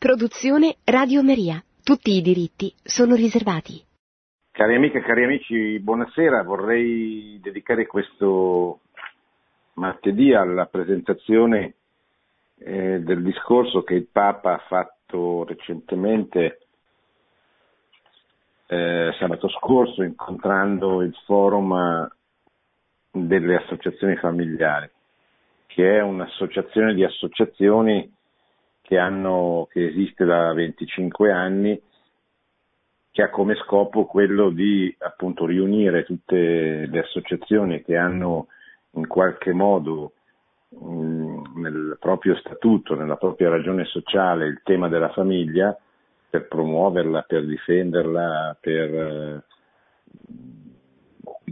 Produzione Radio Maria. Tutti i diritti sono riservati. Cari amiche e cari amici, buonasera. Vorrei dedicare questo martedì alla presentazione eh, del discorso che il Papa ha fatto recentemente eh, sabato scorso incontrando il forum delle associazioni familiari, che è un'associazione di associazioni che, hanno, che esiste da 25 anni, che ha come scopo quello di appunto riunire tutte le associazioni che hanno in qualche modo nel proprio statuto, nella propria ragione sociale il tema della famiglia per promuoverla, per difenderla, per eh,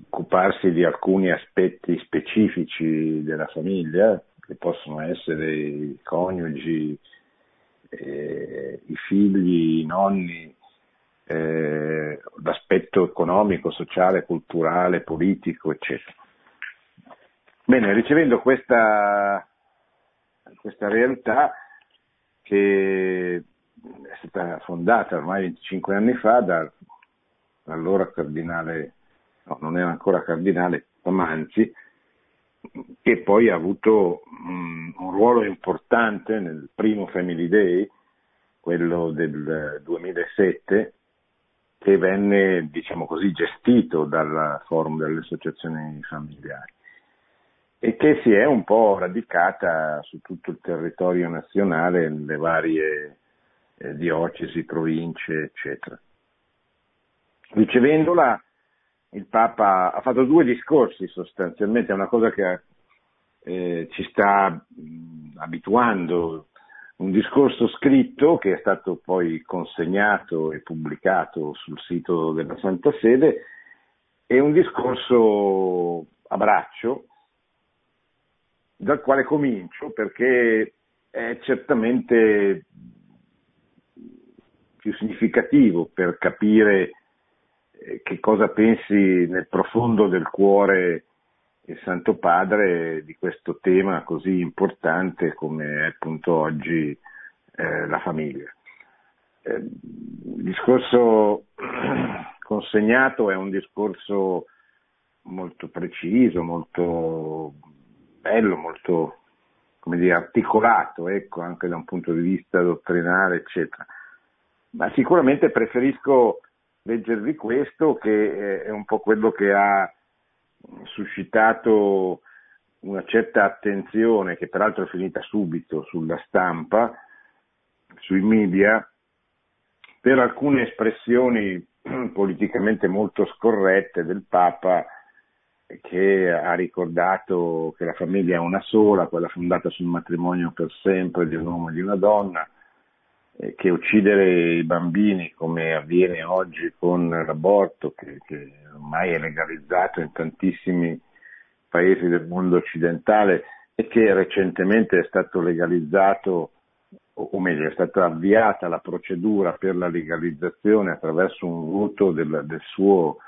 occuparsi di alcuni aspetti specifici della famiglia, che possono essere i coniugi, eh, i figli, i nonni, eh, l'aspetto economico, sociale, culturale, politico, eccetera. Bene, ricevendo questa, questa realtà che è stata fondata ormai 25 anni fa dall'allora cardinale, no, non era ancora cardinale, Pamanzi, che poi ha avuto um, un ruolo importante nel primo Family Day, quello del 2007, che venne, diciamo così, gestito dal forum delle associazioni familiari e che si è un po' radicata su tutto il territorio nazionale, nelle varie eh, diocesi, province, eccetera. Ricevendola il Papa ha fatto due discorsi sostanzialmente, è una cosa che eh, ci sta mh, abituando, un discorso scritto che è stato poi consegnato e pubblicato sul sito della Santa Sede e un discorso a braccio dal quale comincio perché è certamente più significativo per capire che cosa pensi nel profondo del cuore il Santo Padre di questo tema così importante come è appunto oggi eh, la famiglia. Eh, il discorso consegnato è un discorso molto preciso, molto bello, molto dire, articolato, ecco, anche da un punto di vista dottrinale, eccetera. Ma sicuramente preferisco leggervi questo che è un po' quello che ha suscitato una certa attenzione che peraltro è finita subito sulla stampa, sui media, per alcune espressioni politicamente molto scorrette del Papa che ha ricordato che la famiglia è una sola, quella fondata sul matrimonio per sempre di un uomo e di una donna, che uccidere i bambini come avviene oggi con l'aborto, che, che, ormai è legalizzato in tantissimi paesi del mondo occidentale e che recentemente è stato legalizzato, o meglio è stata avviata la procedura per la legalizzazione attraverso un voto del, del suo,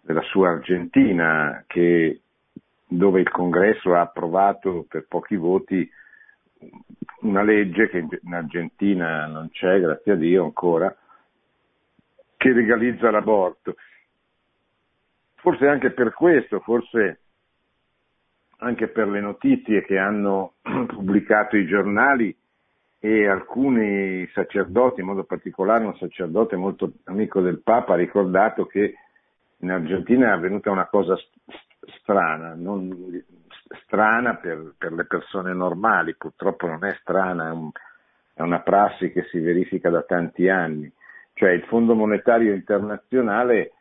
della sua Argentina, che, dove il congresso ha approvato per pochi voti una legge che in Argentina non c'è, grazie a Dio ancora, che legalizza l'aborto. Forse anche per questo, forse anche per le notizie che hanno pubblicato i giornali e alcuni sacerdoti, in modo particolare un sacerdote molto amico del Papa, ha ricordato che in Argentina è avvenuta una cosa strana, non, strana per, per, le persone normali, purtroppo non è strana, è, un, è una prassi che si verifica da tanti anni, cioè il Fondo Monetario Internazionale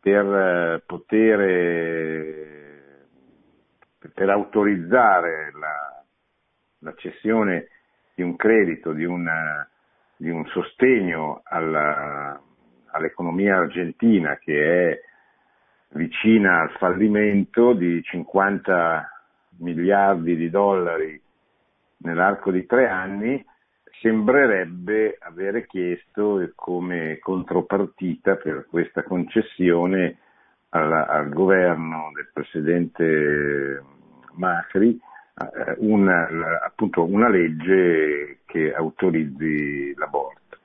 per eh, poter per autorizzare la, la, cessione di un credito, di, una, di un sostegno alla, all'economia argentina che è vicina al fallimento di 50 miliardi di dollari nell'arco di tre anni, sembrerebbe avere chiesto come contropartita per questa concessione al, al governo del presidente Macri eh, una, appunto una legge che autorizzi l'aborto.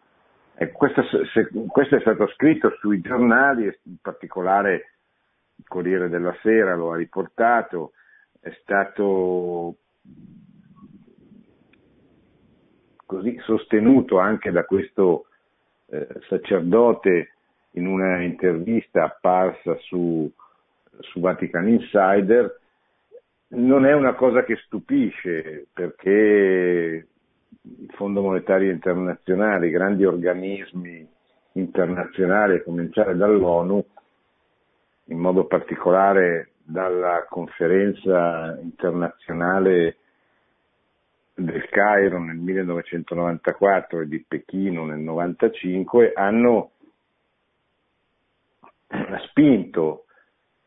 E questo, se, questo, è stato scritto sui giornali, in particolare il Corriere della Sera lo ha riportato, è stato così sostenuto anche da questo eh, sacerdote in una intervista apparsa su, su Vatican Insider, non è una cosa che stupisce perché il Fondo Monetario Internazionale, i grandi organismi internazionali, a cominciare dall'ONU, in modo particolare dalla conferenza internazionale del Cairo nel 1994 e di Pechino nel 1995, hanno spinto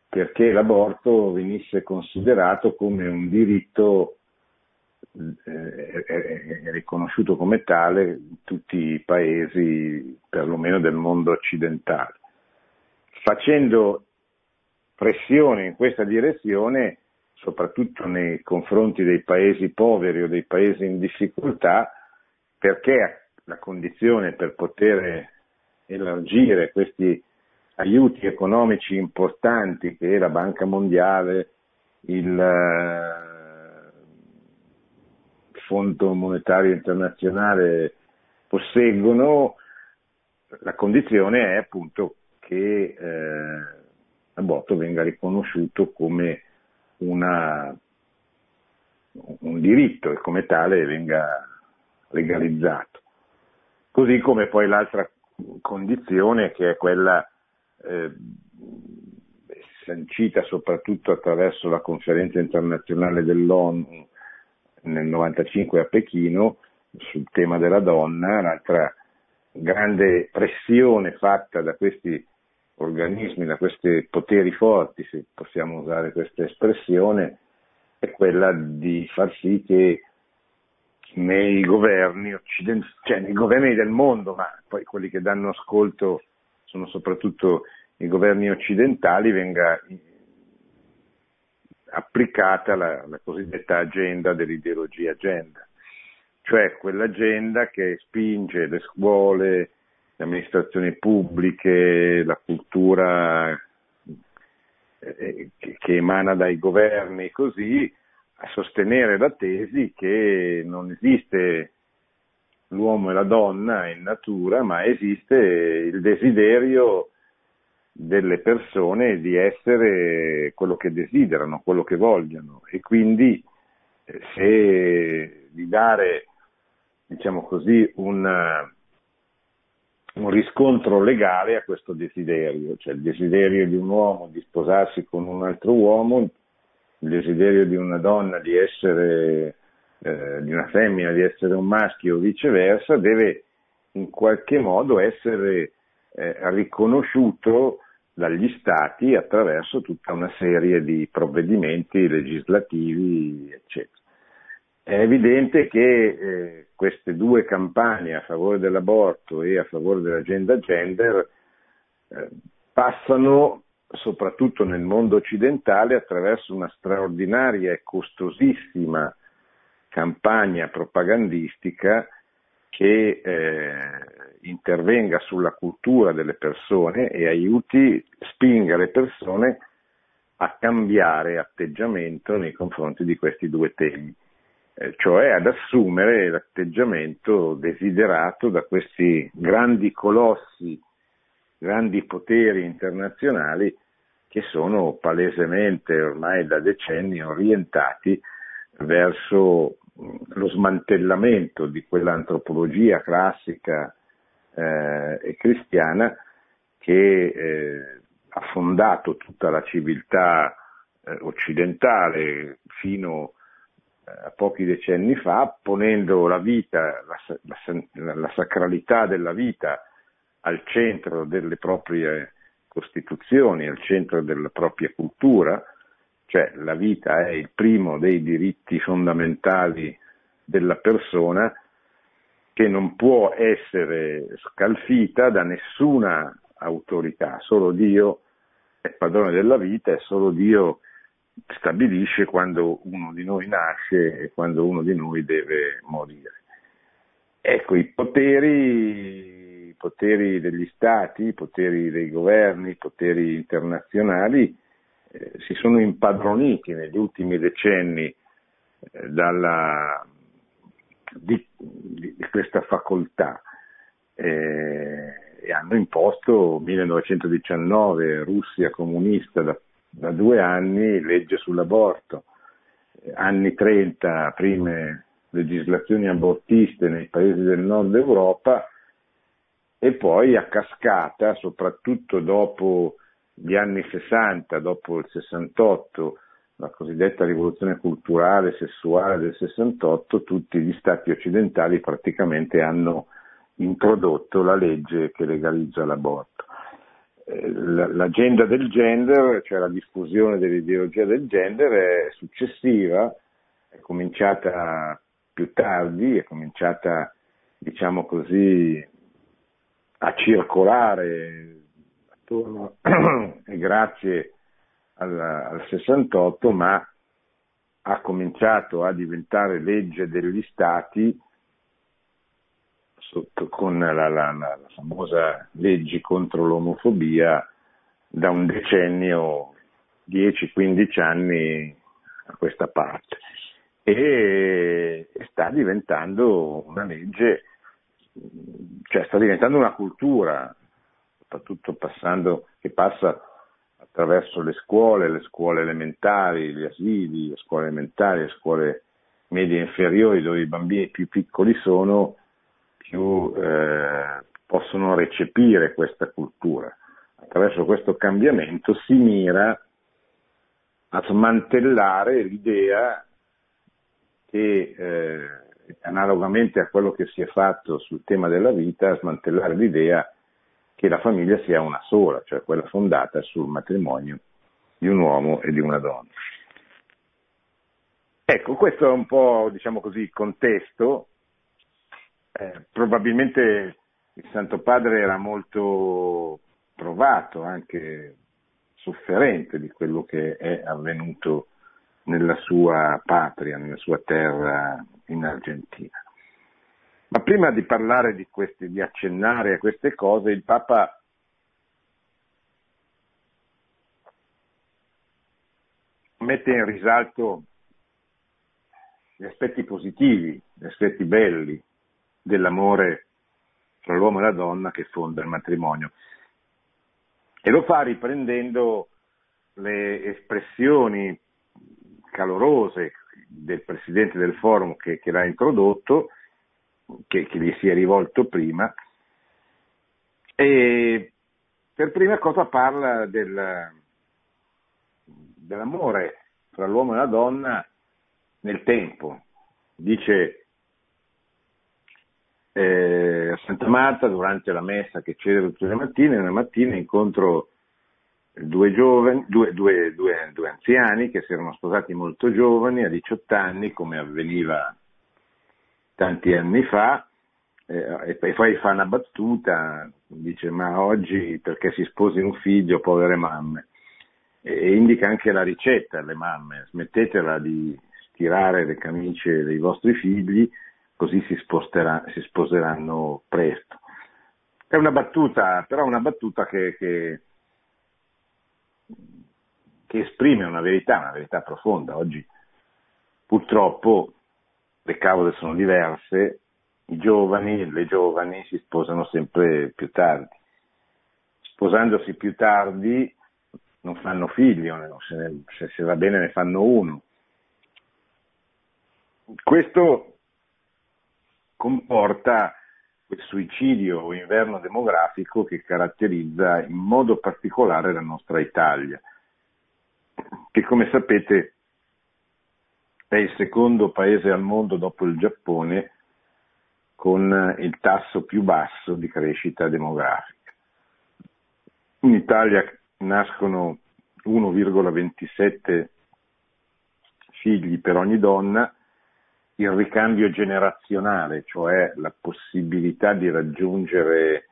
perché l'aborto venisse considerato come un diritto eh, riconosciuto come tale in tutti i paesi, perlomeno del mondo occidentale. Facendo pressione in questa direzione, soprattutto nei confronti dei paesi poveri o dei paesi in difficoltà, perché la condizione per poter elargire questi aiuti economici importanti che la Banca Mondiale, il Fondo Monetario Internazionale posseggono, la condizione è appunto che eh, l'aborto venga riconosciuto come una, un diritto e come tale venga legalizzato. Così come poi l'altra condizione che è quella eh, sancita soprattutto attraverso la conferenza internazionale dell'ONU nel 95 a Pechino sul tema della donna, l'altra grande pressione fatta da questi organismi, da questi poteri forti, se possiamo usare questa espressione, è quella di far sì che nei governi occidentali, cioè nei governi del mondo, ma poi quelli che danno ascolto sono soprattutto i governi occidentali, venga applicata la, la cosiddetta agenda dell'ideologia agenda, cioè quell'agenda che spinge le scuole, le amministrazioni pubbliche, la cultura eh, che, che emana dai governi così a sostenere la tesi che non esiste l'uomo e la donna in natura, ma esiste il desiderio delle persone di essere quello che desiderano, quello che vogliono. E quindi eh, se di dare, diciamo così, un, un riscontro legale a questo desiderio, cioè il desiderio di un uomo di sposarsi con un altro uomo, il desiderio di una donna di essere, eh, di una femmina di essere un maschio o viceversa, deve in qualche modo essere eh, riconosciuto dagli Stati attraverso tutta una serie di provvedimenti legislativi, eccetera. È evidente che eh, queste due campagne a favore dell'aborto e a favore dell'agenda gender eh, passano soprattutto nel mondo occidentale attraverso una straordinaria e costosissima campagna propagandistica che eh, intervenga sulla cultura delle persone e aiuti, spinga le persone a cambiare atteggiamento nei confronti di questi due temi, eh, cioè ad assumere l'atteggiamento desiderato da questi grandi colossi, grandi poteri internazionali che sono palesemente ormai da decenni orientati verso lo smantellamento di quell'antropologia classica eh, e cristiana che eh, ha fondato tutta la civiltà eh, occidentale fino eh, pochi decenni fa, ponendo la vita, la, la, la sacralità della vita al centro delle proprie costituzioni, al centro della propria cultura, cioè la vita è il primo dei diritti fondamentali della persona che non può essere scalfita da nessuna autorità, solo Dio è padrone della vita e solo Dio stabilisce quando uno di noi nasce e quando uno di noi deve morire. Ecco, i poteri, i poteri degli stati, i poteri dei governi, i poteri internazionali eh, si sono impadroniti negli ultimi decenni eh, dalla, di, di, questa facoltà eh, e hanno imposto 1919 Russia comunista da, da due anni legge sull'aborto, anni 30 prime legislazioni abortiste nei paesi del nord Europa e poi a cascata, soprattutto dopo gli anni 60, dopo il 68, la cosiddetta rivoluzione culturale sessuale del 68, tutti gli stati occidentali praticamente hanno introdotto la legge che legalizza l'aborto. L'agenda del gender, cioè la diffusione dell'ideologia del gender, è successiva, è cominciata più tardi, è cominciata, diciamo così, a circolare attorno, grazie al, al 68, ma ha cominciato a diventare legge degli stati sotto, con la, la, la, la famosa legge contro l'omofobia da un decennio, 10-15 anni a questa parte. E sta diventando una legge, cioè sta diventando una cultura, soprattutto passando, che passa attraverso le scuole, le scuole elementari, gli asili, le scuole elementari, le scuole medie inferiori dove i bambini più piccoli sono, più eh, possono recepire questa cultura. Attraverso questo cambiamento si mira a smantellare l'idea che eh, analogamente a quello che si è fatto sul tema della vita, smantellare l'idea che la famiglia sia una sola, cioè quella fondata sul matrimonio di un uomo e di una donna. Ecco, questo è un po', diciamo così, il contesto eh, probabilmente il Santo Padre era molto provato, anche sofferente di quello che è avvenuto nella sua patria, nella sua terra in Argentina. Ma prima di parlare di questi, di accennare a queste cose, il Papa mette in risalto gli aspetti positivi, gli aspetti belli dell'amore tra l'uomo e la donna che fonda il matrimonio. E lo fa riprendendo le espressioni calorose del presidente del forum che, che l'ha introdotto, che, che, gli si è rivolto prima, e per prima cosa parla del, dell'amore tra l'uomo e la donna nel tempo. Dice eh, a Santa Marta durante la messa che c'era tutte le mattine, una mattina incontro due, giovani, due, due, due, anziani che si erano sposati molto giovani, a 18 anni, come avveniva tanti anni fa, eh, e poi fa una battuta, dice ma oggi perché si sposi un figlio, povere mamme, e indica anche la ricetta alle mamme, smettetela di stirare le camicie dei vostri figli, così si, si sposeranno presto. È una battuta, però una battuta che, che, che esprime una verità, una verità profonda. Oggi purtroppo le cause sono diverse, i giovani e le giovani si sposano sempre più tardi. Sposandosi più tardi non fanno figli, se, se va bene ne fanno uno. Questo comporta quel suicidio o inverno demografico che caratterizza in modo particolare la nostra Italia, che come sapete è il secondo paese al mondo dopo il Giappone con il tasso più basso di crescita demografica. In Italia nascono 1,27 figli per ogni donna, il ricambio generazionale, cioè la possibilità di raggiungere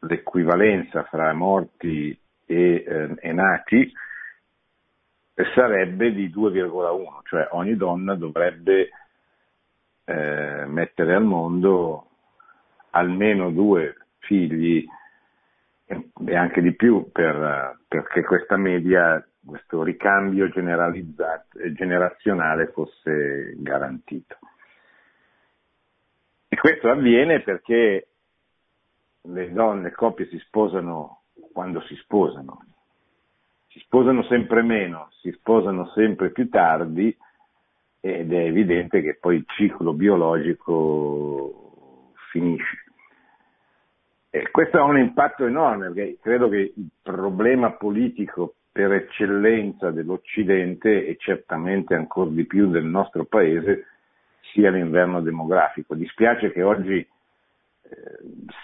l'equivalenza fra morti e, eh, e nati, sarebbe di 2,1, cioè ogni donna dovrebbe eh, mettere al mondo almeno due figli e anche di più per, perché questa media, questo ricambio generazionale fosse garantito. E questo avviene perché le donne, le coppie si sposano quando si sposano, si sposano sempre meno, si sposano sempre più tardi ed è evidente che poi il ciclo biologico finisce. E questo ha un impatto enorme perché credo che il problema politico per eccellenza dell'Occidente e certamente ancora di più del nostro paese sia l'inverno demografico. Dispiace che oggi eh,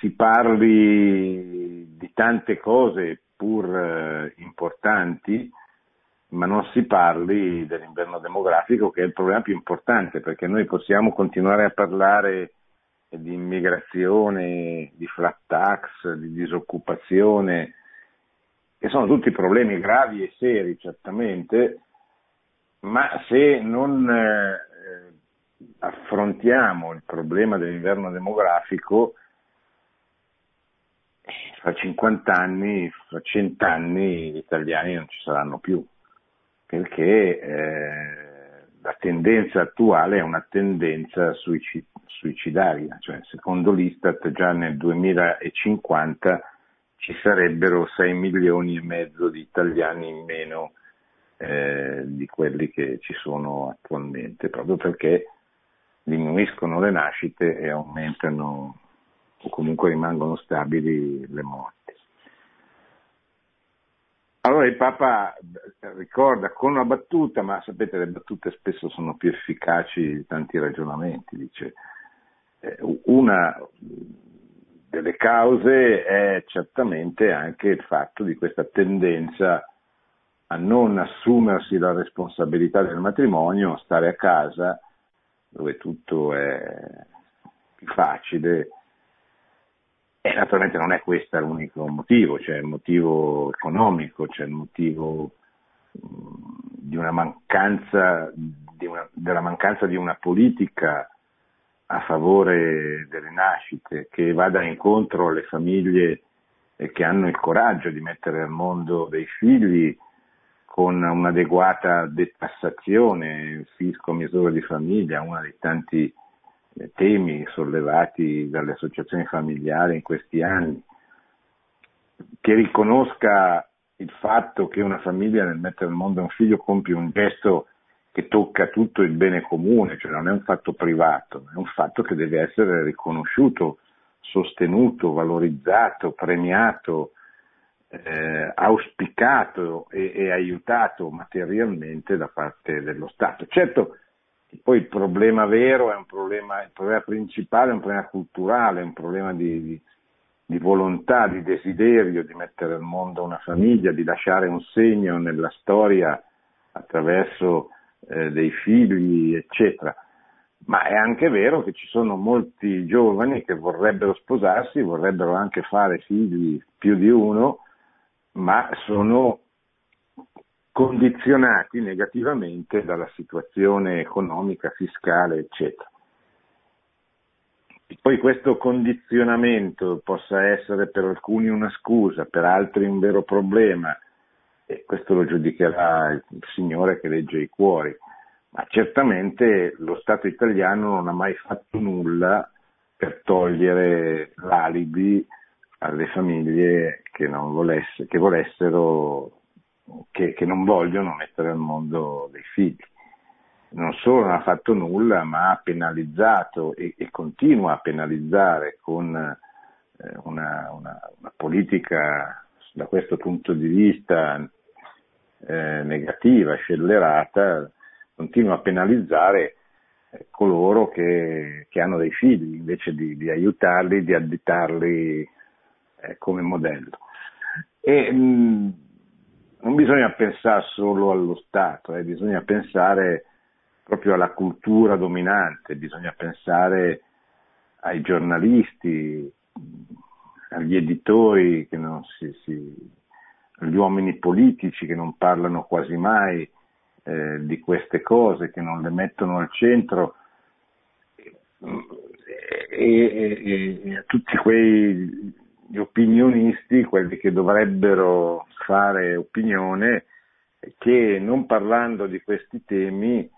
si parli di tante cose pur eh, importanti, ma non si parli dell'inverno demografico che è il problema più importante perché noi possiamo continuare a parlare di immigrazione, di flat tax, di disoccupazione, che sono tutti problemi gravi e seri certamente, ma se non eh, affrontiamo il problema dell'inverno demografico, fra 50 anni, fra 100 anni gli italiani non ci saranno più, perché eh, la tendenza attuale è una tendenza suicidaria, cioè secondo l'Istat già nel 2050 ci sarebbero 6 milioni e mezzo di italiani in meno eh, di quelli che ci sono attualmente, proprio perché diminuiscono le nascite e aumentano o comunque rimangono stabili le morti. Allora il Papa ricorda con una battuta, ma sapete le battute spesso sono più efficaci di tanti ragionamenti, dice eh, una delle cause è certamente anche il fatto di questa tendenza a non assumersi la responsabilità del matrimonio, stare a casa dove tutto è più facile. E naturalmente non è questo l'unico motivo, c'è il motivo economico, c'è il motivo di una mancanza, di una, della mancanza di una politica a favore delle nascite che vada incontro alle famiglie che hanno il coraggio di mettere al mondo dei figli con un'adeguata detassazione, fisco misura di famiglia, uno dei tanti temi sollevati dalle associazioni familiari in questi anni, che riconosca il fatto che una famiglia nel mettere al mondo un figlio compie un gesto che tocca tutto il bene comune, cioè non è un fatto privato, è un fatto che deve essere riconosciuto, sostenuto, valorizzato, premiato, eh, auspicato e, e aiutato materialmente da parte dello Stato. Certo, poi il problema vero è un problema, il problema principale è un problema culturale, è un problema di, di, di, volontà, di desiderio di mettere al mondo una famiglia, di lasciare un segno nella storia attraverso eh, dei figli, eccetera. Ma è anche vero che ci sono molti giovani che vorrebbero sposarsi, vorrebbero anche fare figli più di uno, ma sono condizionati negativamente dalla situazione economica, fiscale, eccetera. Poi questo condizionamento possa essere per alcuni una scusa, per altri un vero problema, e questo lo giudicherà il Signore che legge i cuori, ma certamente lo Stato italiano non ha mai fatto nulla per togliere l'alibi alle famiglie che, volesse, che volessero che, che non vogliono mettere al mondo dei figli. Non solo non ha fatto nulla, ma ha penalizzato e, e continua a penalizzare con eh, una, una, una, politica da questo punto di vista eh, negativa, scellerata, continua a penalizzare eh, coloro che, che, hanno dei figli invece di, di aiutarli, di additarli eh, come modello. E, mh, non bisogna pensare solo allo Stato, eh, bisogna pensare proprio alla cultura dominante, bisogna pensare ai giornalisti, agli editori, si, si, agli uomini politici che non parlano quasi mai, eh, di queste cose, che non le mettono al centro e, e, e a tutti quei opinionisti, quelli che dovrebbero fare opinione, che non parlando di questi temi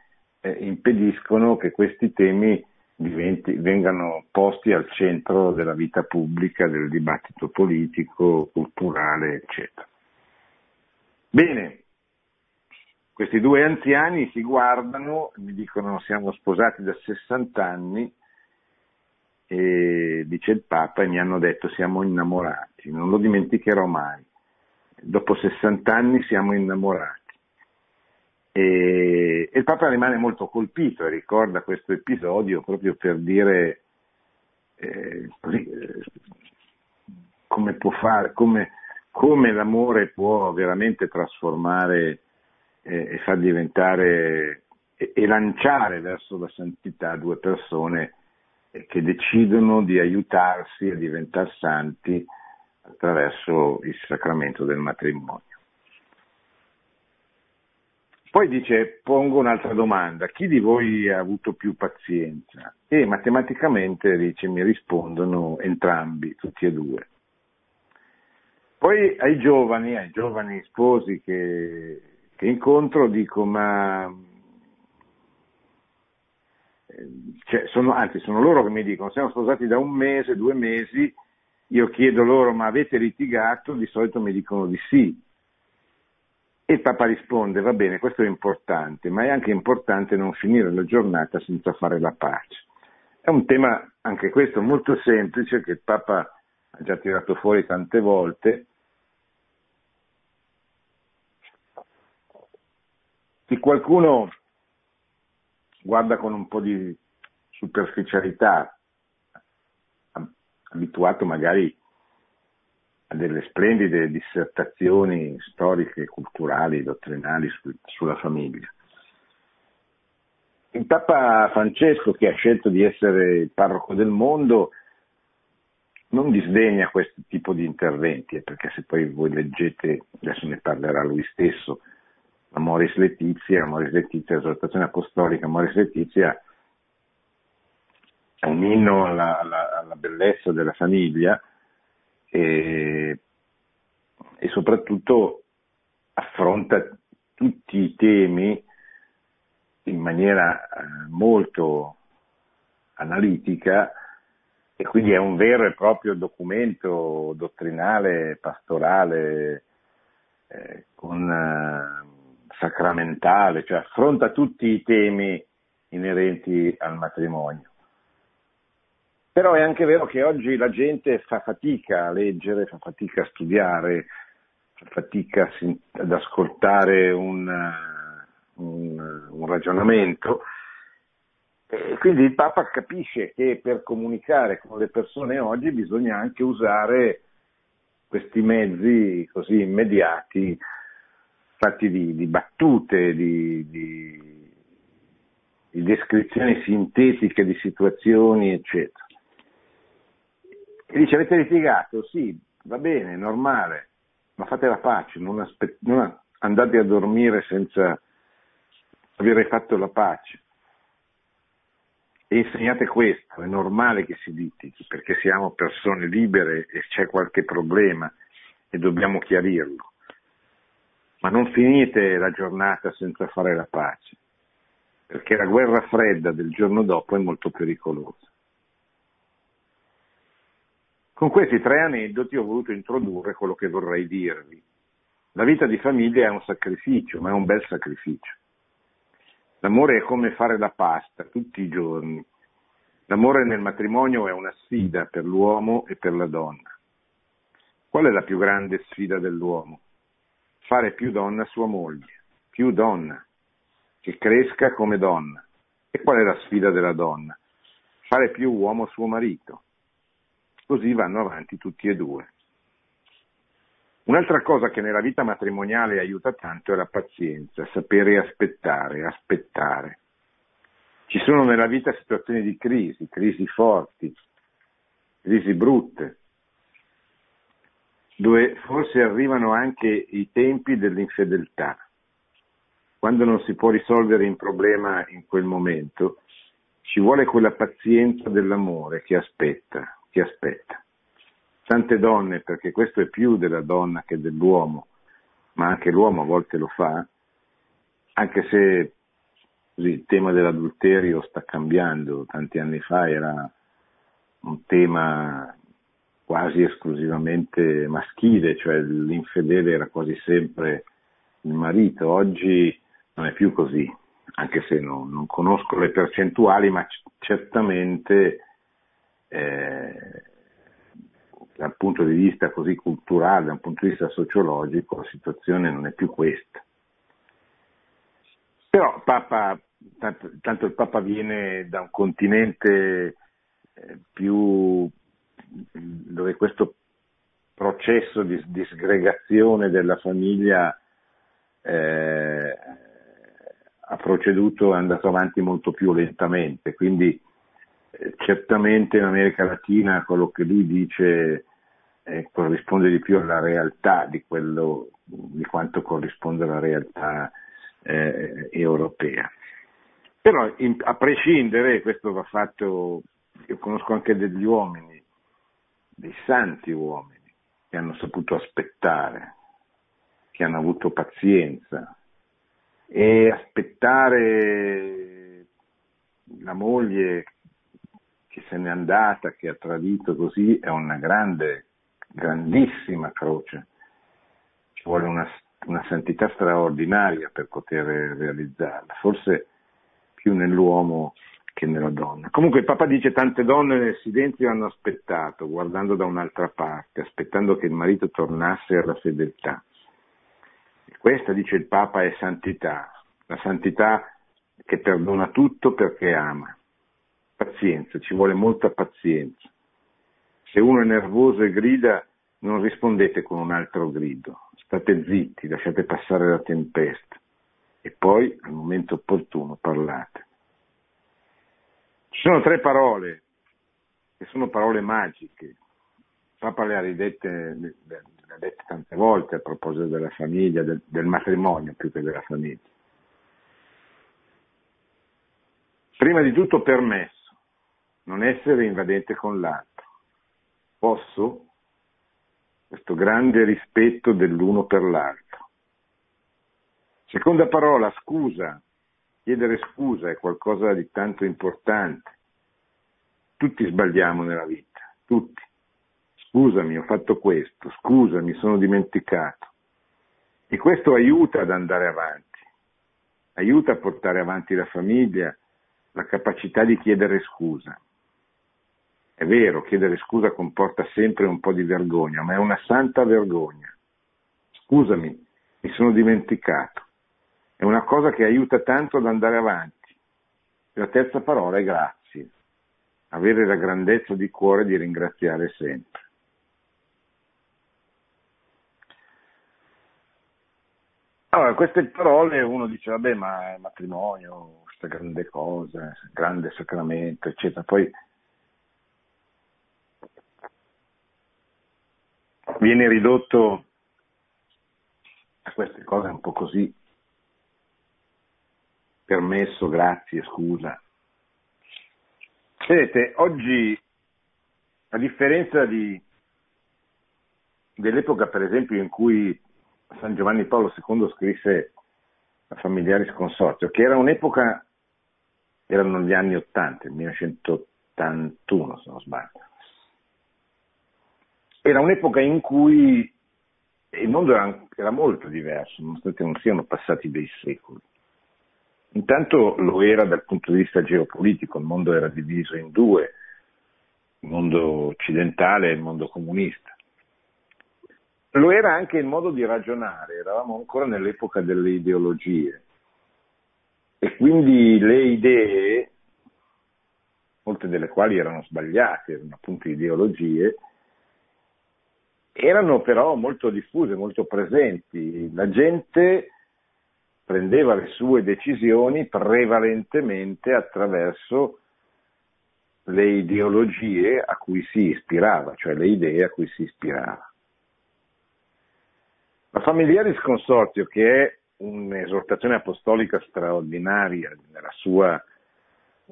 eh, impediscono che questi temi diventi, vengano posti al centro della vita pubblica, del dibattito politico, culturale, eccetera. Bene, questi due anziani si guardano, mi dicono siamo sposati da 60 anni e dice il Papa e mi hanno detto siamo innamorati, non lo dimenticherò mai. Dopo 60 anni siamo innamorati. E, e il Papa rimane molto colpito e ricorda questo episodio proprio per dire eh, così, eh, come può fare, come, come, l'amore può veramente trasformare eh, e far diventare e, e lanciare verso la santità due persone che decidono di aiutarsi a diventare santi attraverso il sacramento del matrimonio. Poi dice, pongo un'altra domanda, chi di voi ha avuto più pazienza? E matematicamente dice, mi rispondono entrambi, tutti e due. Poi ai giovani, ai giovani sposi che, che incontro, dico, ma cioè, sono, anzi sono loro che mi dicono siamo sposati da un mese, due mesi, io chiedo loro ma avete litigato? Di solito mi dicono di sì. E il Papa risponde va bene, questo è importante, ma è anche importante non finire la giornata senza fare la pace. È un tema anche questo molto semplice che il Papa ha già tirato fuori tante volte. Se qualcuno guarda con un po' di superficialità, abituato magari a delle splendide dissertazioni storiche, culturali, dottrinali su, sulla famiglia. Il Papa Francesco, che ha scelto di essere il parroco del mondo, non disdegna questo tipo di interventi, eh, perché se poi voi leggete, adesso ne parlerà lui stesso, Amoris Letizia, Amoris Letizia, esortazione apostolica, Amoris Letizia è un inno alla, alla, alla bellezza della famiglia e, e soprattutto affronta tutti i temi in maniera eh, molto analitica e quindi è un vero e proprio documento dottrinale, pastorale, eh, con eh, sacramentale, cioè affronta tutti i temi inerenti al matrimonio. Però è anche vero che oggi la gente fa fatica a leggere, fa fatica a studiare, fa fatica ad ascoltare un, un, un ragionamento. E quindi il Papa capisce che per comunicare con le persone oggi bisogna anche usare questi mezzi così immediati fatti di, di battute, di, di, di, descrizioni sintetiche di situazioni, eccetera. E dice, avete litigato? Sì, va bene, normale, ma fate la pace, non, aspe- non andate a dormire senza avere fatto la pace. E insegnate questo, è normale che si litighi, perché siamo persone libere e c'è qualche problema e dobbiamo chiarirlo ma non finite la giornata senza fare la pace, perché la guerra fredda del giorno dopo è molto pericolosa. Con questi tre aneddoti ho voluto introdurre quello che vorrei dirvi. La vita di famiglia è un sacrificio, ma è un bel sacrificio. L'amore è come fare la pasta tutti i giorni. L'amore nel matrimonio è una sfida per l'uomo e per la donna. Qual è la più grande sfida dell'uomo? fare più donna sua moglie, più donna, che cresca come donna. E qual è la sfida della donna? Fare più uomo suo marito. Così vanno avanti tutti e due. Un'altra cosa che nella vita matrimoniale aiuta tanto è la pazienza, sapere aspettare, aspettare. Ci sono nella vita situazioni di crisi, crisi forti, crisi brutte, dove forse arrivano anche i tempi dell'infedeltà quando non si può risolvere un problema in quel momento, ci vuole quella pazienza dell'amore che aspetta, che aspetta. Tante donne, perché questo è più della donna che dell'uomo, ma anche l'uomo a volte lo fa, anche se il tema dell'adulterio sta cambiando, tanti anni fa era un tema quasi esclusivamente maschile, cioè l'infedele era quasi sempre il marito, oggi non è più così, anche se non, non conosco le percentuali, ma c- certamente eh, dal punto di vista così culturale, dal punto di vista sociologico, la situazione non è più questa. Però Papa, tanto, tanto il Papa viene da un continente eh, più dove questo processo di disgregazione della famiglia eh, ha proceduto, è andato avanti molto più lentamente, quindi certamente in America Latina quello che lui dice eh, corrisponde di più alla realtà di, quello, di quanto corrisponde alla realtà eh, europea. Però in, a prescindere, questo va fatto, io conosco anche degli uomini, dei santi uomini, che hanno saputo aspettare, che hanno avuto pazienza e aspettare la moglie che se n'è andata, che ha tradito così, è una grande, grandissima croce. Ci vuole una una santità straordinaria per poter realizzarla, forse più nell'uomo che nella donna. Comunque il Papa dice tante donne nel silenzio hanno aspettato, guardando da un'altra parte, aspettando che il marito tornasse alla fedeltà. Questa, dice il Papa, è santità, la santità che perdona tutto perché ama. Pazienza, ci vuole molta pazienza. Se uno è nervoso e grida, non rispondete con un altro grido, state zitti, lasciate passare la tempesta e poi al momento opportuno parlate. Ci sono tre parole che sono parole magiche. Papa le ha ridette, le ha dette tante volte a proposito della famiglia, del, del matrimonio più che della famiglia. Prima di tutto permesso, non essere invadente con l'altro. Posso? questo grande rispetto dell'uno per l'altro. Seconda parola, scusa. Chiedere scusa è qualcosa di tanto importante. Tutti sbagliamo nella vita, tutti. Scusami, ho fatto questo, scusami, sono dimenticato. E questo aiuta ad andare avanti, aiuta a portare avanti la famiglia, la capacità di chiedere scusa. È vero, chiedere scusa comporta sempre un po' di vergogna, ma è una santa vergogna. Scusami, mi sono dimenticato. È una cosa che aiuta tanto ad andare avanti. La terza parola è grazie. Avere la grandezza di cuore di ringraziare sempre. Allora, queste parole uno dice, vabbè, ma è matrimonio, questa grande cosa, grande sacramento, eccetera. Poi viene ridotto a queste cose un po' così, permesso, grazie, scusa. Vedete, oggi, a differenza di, dell'epoca per esempio in cui San Giovanni Paolo II scrisse a Familiaris Consorzio, che era un'epoca, erano gli anni 80, il 1981 se non sbaglio, era un'epoca in cui il mondo era, era molto diverso, nonostante non siano passati dei secoli. Intanto lo era dal punto di vista geopolitico, il mondo era diviso in due, il mondo occidentale e il mondo comunista. Lo era anche il modo di ragionare, eravamo ancora nell'epoca delle ideologie e quindi le idee, molte delle quali erano sbagliate, erano appunto ideologie, erano però molto diffuse, molto presenti. La gente prendeva le sue decisioni prevalentemente attraverso le ideologie a cui si ispirava, cioè le idee a cui si ispirava. La Familiaris Consorzio, che è un'esortazione apostolica straordinaria nella sua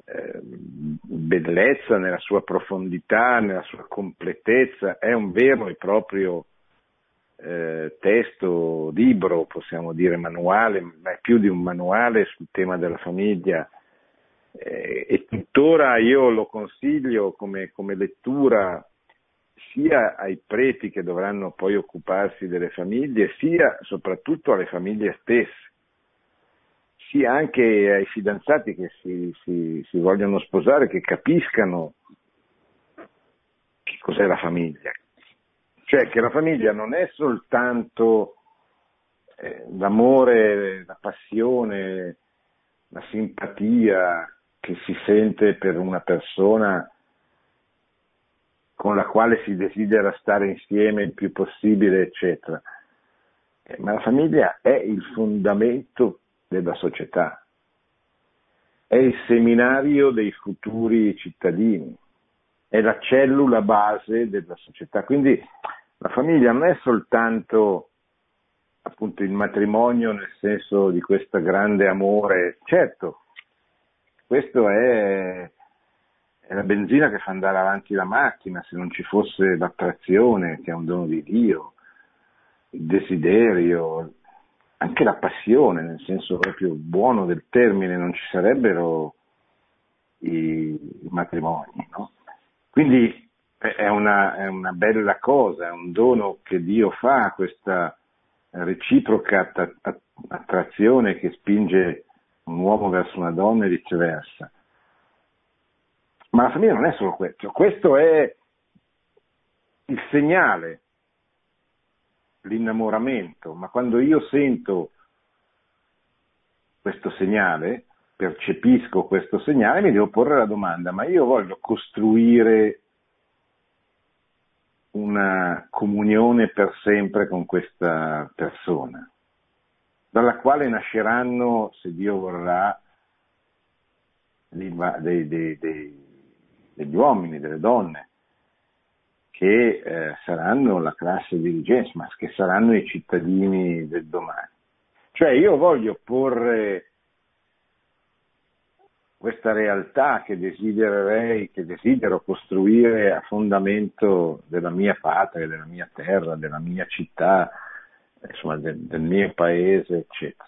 eh, bellezza, nella sua profondità, nella sua completezza, è un vero e proprio eh, testo, libro, possiamo dire manuale, ma è più di un manuale sul tema della famiglia. Eh, e tuttora io lo consiglio come, come lettura sia ai preti che dovranno poi occuparsi delle famiglie, sia soprattutto alle famiglie stesse, sia anche ai fidanzati che si, si, si vogliono sposare, che capiscano che cos'è la famiglia. Cioè che la famiglia non è soltanto eh, l'amore, la passione, la simpatia che si sente per una persona con la quale si desidera stare insieme il più possibile, eccetera. Eh, ma la famiglia è il fondamento della società, è il seminario dei futuri cittadini, è la cellula base della società. Quindi la famiglia non è soltanto appunto il matrimonio nel senso di questo grande amore, certo, questo è è la benzina che fa andare avanti la macchina, se non ci fosse l'attrazione, che è un dono di Dio, il desiderio, anche la passione, nel senso proprio buono del termine, non ci sarebbero i, matrimoni. No? Quindi è una, è una, bella cosa, è un dono che Dio fa, questa reciproca attrazione che spinge un uomo verso una donna e viceversa. Ma la famiglia non è solo questo, questo è il segnale, l'innamoramento, ma quando io sento questo segnale, percepisco questo segnale, mi devo porre la domanda, ma io voglio costruire una comunione per sempre con questa persona, dalla quale nasceranno, se Dio vorrà, dei, dei, dei, degli uomini, delle donne, che eh, saranno la classe dirigente, ma che saranno i cittadini del domani. Cioè io voglio porre questa realtà che desidererei, che desidero costruire a fondamento della mia patria, della mia terra, della mia città, insomma del, del mio paese, eccetera.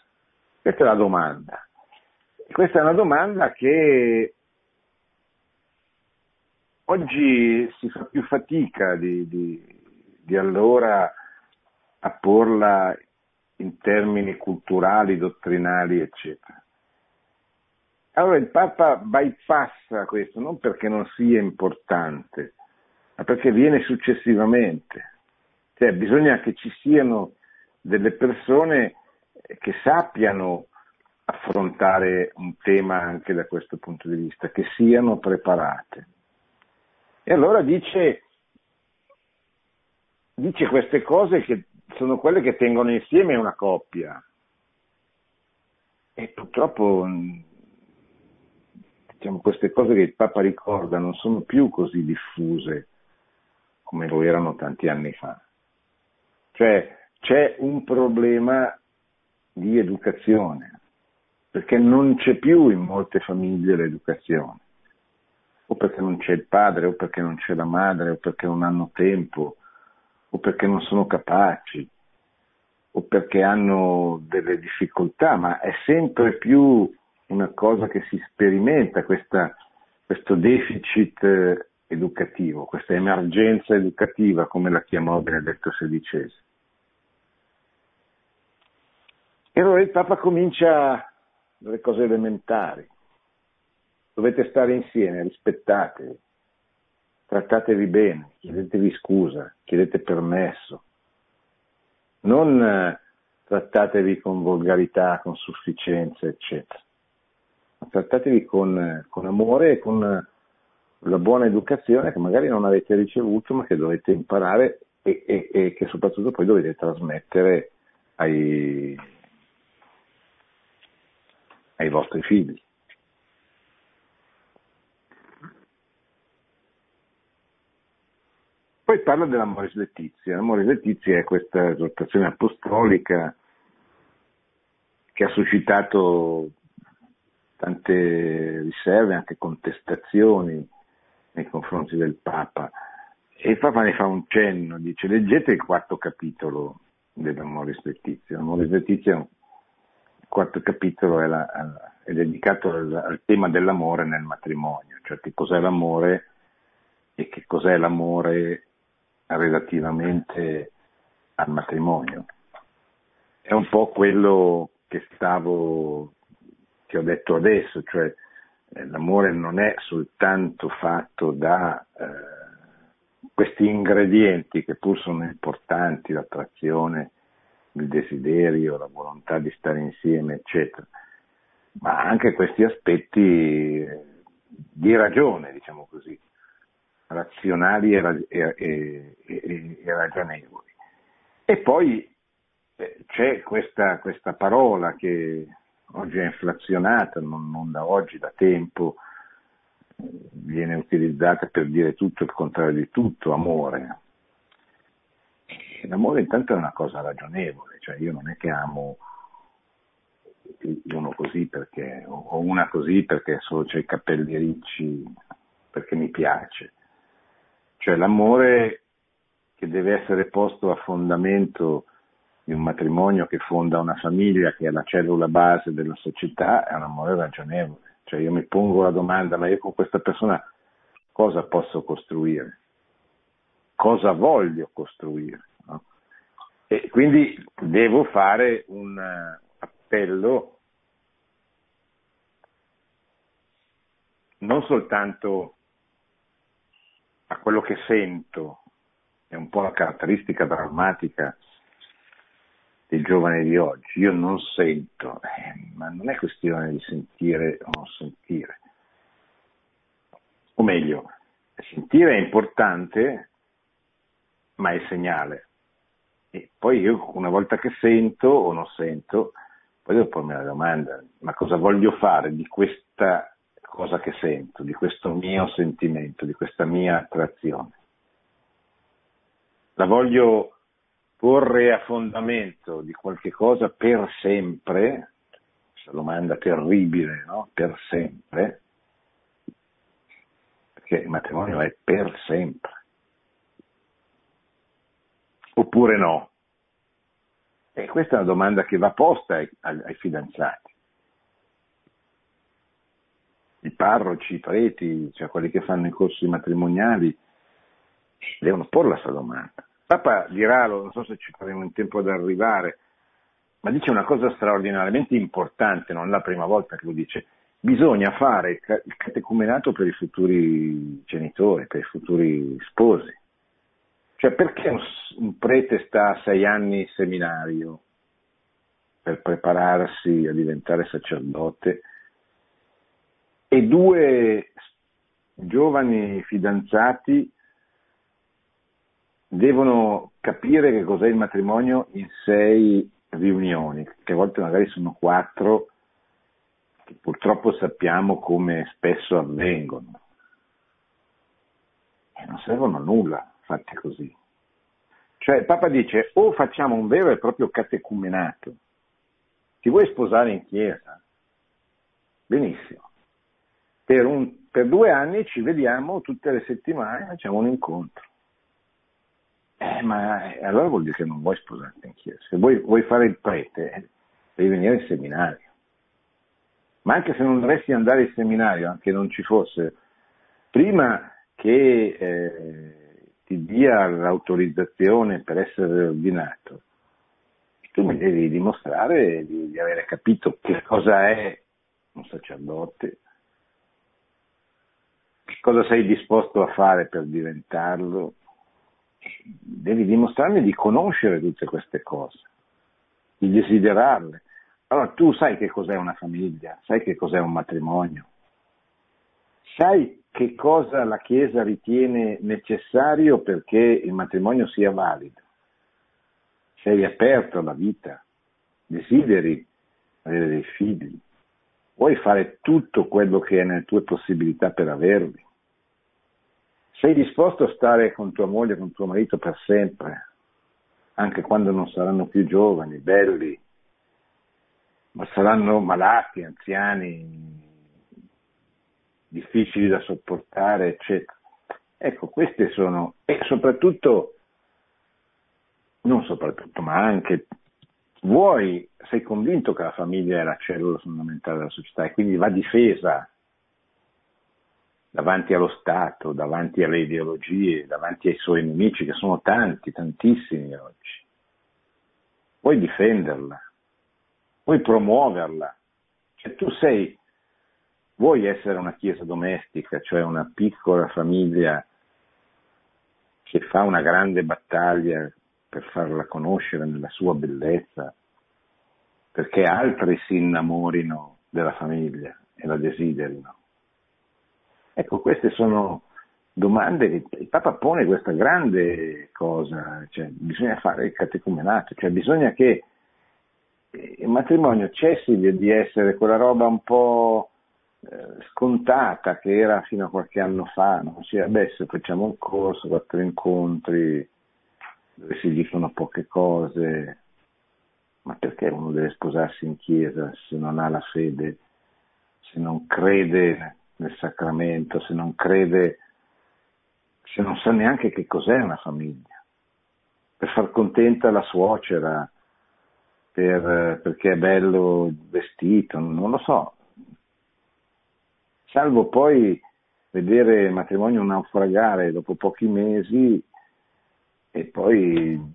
Questa è la domanda. Questa è una domanda che Oggi si fa più fatica di, di, di allora a porla in termini culturali, dottrinali, eccetera. Allora il Papa bypassa questo non perché non sia importante, ma perché viene successivamente. Cioè bisogna che ci siano delle persone che sappiano affrontare un tema anche da questo punto di vista, che siano preparate. E allora dice, dice queste cose che sono quelle che tengono insieme una coppia. E purtroppo diciamo, queste cose che il Papa ricorda non sono più così diffuse come lo erano tanti anni fa. Cioè c'è un problema di educazione, perché non c'è più in molte famiglie l'educazione o perché non c'è il padre, o perché non c'è la madre, o perché non hanno tempo, o perché non sono capaci, o perché hanno delle difficoltà, ma è sempre più una cosa che si sperimenta, questa, questo deficit eh, educativo, questa emergenza educativa, come la chiamò Benedetto XVI. E allora il Papa comincia dalle cose elementari, dovete stare insieme, rispettatevi, trattatevi bene, chiedetevi scusa, chiedete permesso, non eh, trattatevi con volgarità, con sufficienza, eccetera, ma trattatevi con, eh, con amore e con eh, la buona educazione che magari non avete ricevuto ma che dovete imparare e, e, e che soprattutto poi dovete trasmettere ai, ai vostri figli. Poi parla dell'Amoris Letizia. L'Amoris Letizia è questa esortazione apostolica che ha suscitato tante riserve, anche contestazioni nei confronti del Papa. E il Papa ne fa un cenno, dice leggete il quarto capitolo dell'Amoris Letizia. L'Amoris Letizia, il quarto capitolo è, la, è dedicato al, al, tema dell'amore nel matrimonio, cioè che cos'è l'amore e che cos'è l'amore relativamente al matrimonio. È un po' quello che stavo, che ho detto adesso, cioè eh, l'amore non è soltanto fatto da eh, questi ingredienti che pur sono importanti, l'attrazione, il desiderio, la volontà di stare insieme, eccetera, ma anche questi aspetti eh, di ragione, diciamo così, razionali e, ragionevoli. E poi eh, c'è questa, questa, parola che oggi è inflazionata, non, non, da oggi, da tempo, viene utilizzata per dire tutto il contrario di tutto, amore. L'amore intanto è una cosa ragionevole, cioè io non è che amo uno così perché, o una così perché solo c'è i capelli ricci, perché mi piace. Cioè l'amore che deve essere posto a fondamento di un matrimonio che fonda una famiglia che è la cellula base della società è un amore ragionevole. Cioè io mi pongo la domanda, ma io con questa persona cosa posso costruire? Cosa voglio costruire? No? E quindi devo fare un appello non soltanto a quello che sento, è un po' la caratteristica drammatica del giovane di oggi. Io non sento, eh, ma non è questione di sentire o non sentire. O meglio, sentire è importante, ma è segnale. E poi io una volta che sento o non sento, poi devo pormi la domanda, ma cosa voglio fare di questa cosa che sento, di questo mio sentimento, di questa mia attrazione? La voglio porre a fondamento di qualche cosa per sempre, questa domanda terribile, no? Per sempre, perché il matrimonio è per sempre. Oppure no? E questa è una domanda che va posta ai, ai fidanzati. I parroci, i preti, cioè quelli che fanno i corsi matrimoniali, devono porre questa domanda. Papa dirà, non so se ci faremo in tempo ad arrivare, ma dice una cosa straordinariamente importante, non è la prima volta che lo dice, bisogna fare il catecumenato per i futuri genitori, per i futuri sposi. Cioè perché un prete sta sei anni in seminario per prepararsi a diventare sacerdote e due giovani fidanzati devono capire che cos'è il matrimonio in sei riunioni, che a volte magari sono quattro, che purtroppo sappiamo come spesso avvengono. E non servono a nulla fatte così. Cioè il Papa dice o facciamo un vero e proprio catecumenato, ti vuoi sposare in chiesa? Benissimo. Per, un, per due anni ci vediamo tutte le settimane, facciamo un incontro eh, ma eh, allora vuol dire che non vuoi sposarti in chiesa. Se vuoi, vuoi fare il prete, eh, devi venire in seminario. Ma anche se non dovessi andare in seminario, anche non ci fosse, prima che eh, ti dia l'autorizzazione per essere ordinato, tu mi devi dimostrare di, di avere capito che cosa è un sacerdote, cosa sei disposto a fare per diventarlo, devi dimostrarmi di conoscere tutte queste cose, di desiderarle. Allora tu sai che cos'è una famiglia, sai che cos'è un matrimonio, sai che cosa la Chiesa ritiene necessario perché il matrimonio sia valido. Sei aperto alla vita, desideri avere dei figli, vuoi fare tutto quello che è nelle tue possibilità per averli. Sei disposto a stare con tua moglie, con tuo marito per sempre, anche quando non saranno più giovani, belli, ma saranno malati, anziani, difficili da sopportare, eccetera. Ecco, queste sono, e soprattutto, non soprattutto, ma anche, vuoi, sei convinto che la famiglia è la cellula fondamentale della società e quindi va difesa davanti allo Stato, davanti alle ideologie, davanti ai suoi nemici, che sono tanti, tantissimi oggi. Vuoi difenderla, vuoi promuoverla. Cioè, tu sei, vuoi essere una chiesa domestica, cioè una piccola famiglia che fa una grande battaglia per farla conoscere nella sua bellezza, perché altri si innamorino della famiglia e la desiderino. Ecco, queste sono domande che il Papa pone questa grande cosa, cioè bisogna fare il catecumenato, cioè bisogna che il matrimonio cessi di essere quella roba un po' eh, scontata che era fino a qualche anno fa, no? Cioè, adesso facciamo un corso, quattro incontri dove si dicono poche cose, ma perché uno deve sposarsi in chiesa se non ha la fede, se non crede nel sacramento, se non crede, se non sa neanche che cos'è una famiglia, per far contenta la suocera, per, perché è bello vestito, non lo so. Salvo poi vedere il matrimonio naufragare dopo pochi mesi e poi un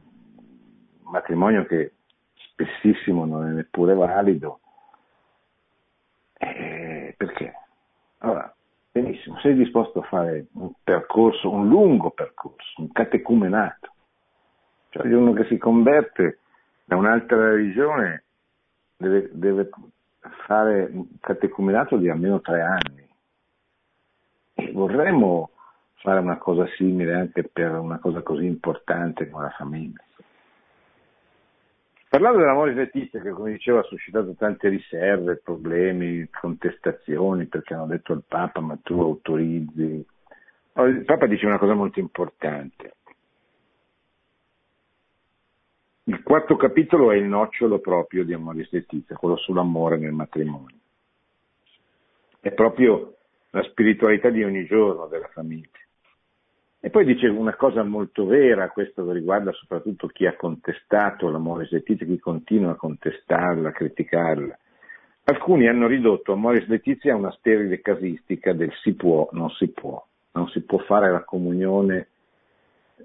matrimonio che spessissimo non è neppure valido. Eh, perché? Allora, benissimo, sei disposto a fare un percorso, un lungo percorso, un catecumenato. Cioè uno che si converte da un'altra religione deve, deve fare un catecumenato di almeno tre anni. E vorremmo fare una cosa simile anche per una cosa così importante come la famiglia. Parlando dell'amore Letizia, che come dicevo ha suscitato tante riserve, problemi, contestazioni, perché hanno detto al Papa ma tu autorizzi. Il Papa dice una cosa molto importante. Il quarto capitolo è il nocciolo proprio di Amoris Letizia, quello sull'amore nel matrimonio. È proprio la spiritualità di ogni giorno della famiglia. E poi dice una cosa molto vera, questo riguarda soprattutto chi ha contestato l'amore Letizia, chi continua a contestarla, a criticarla. Alcuni hanno ridotto Amoris Letizia a una sterile casistica del si può, non si può. Non si può fare la comunione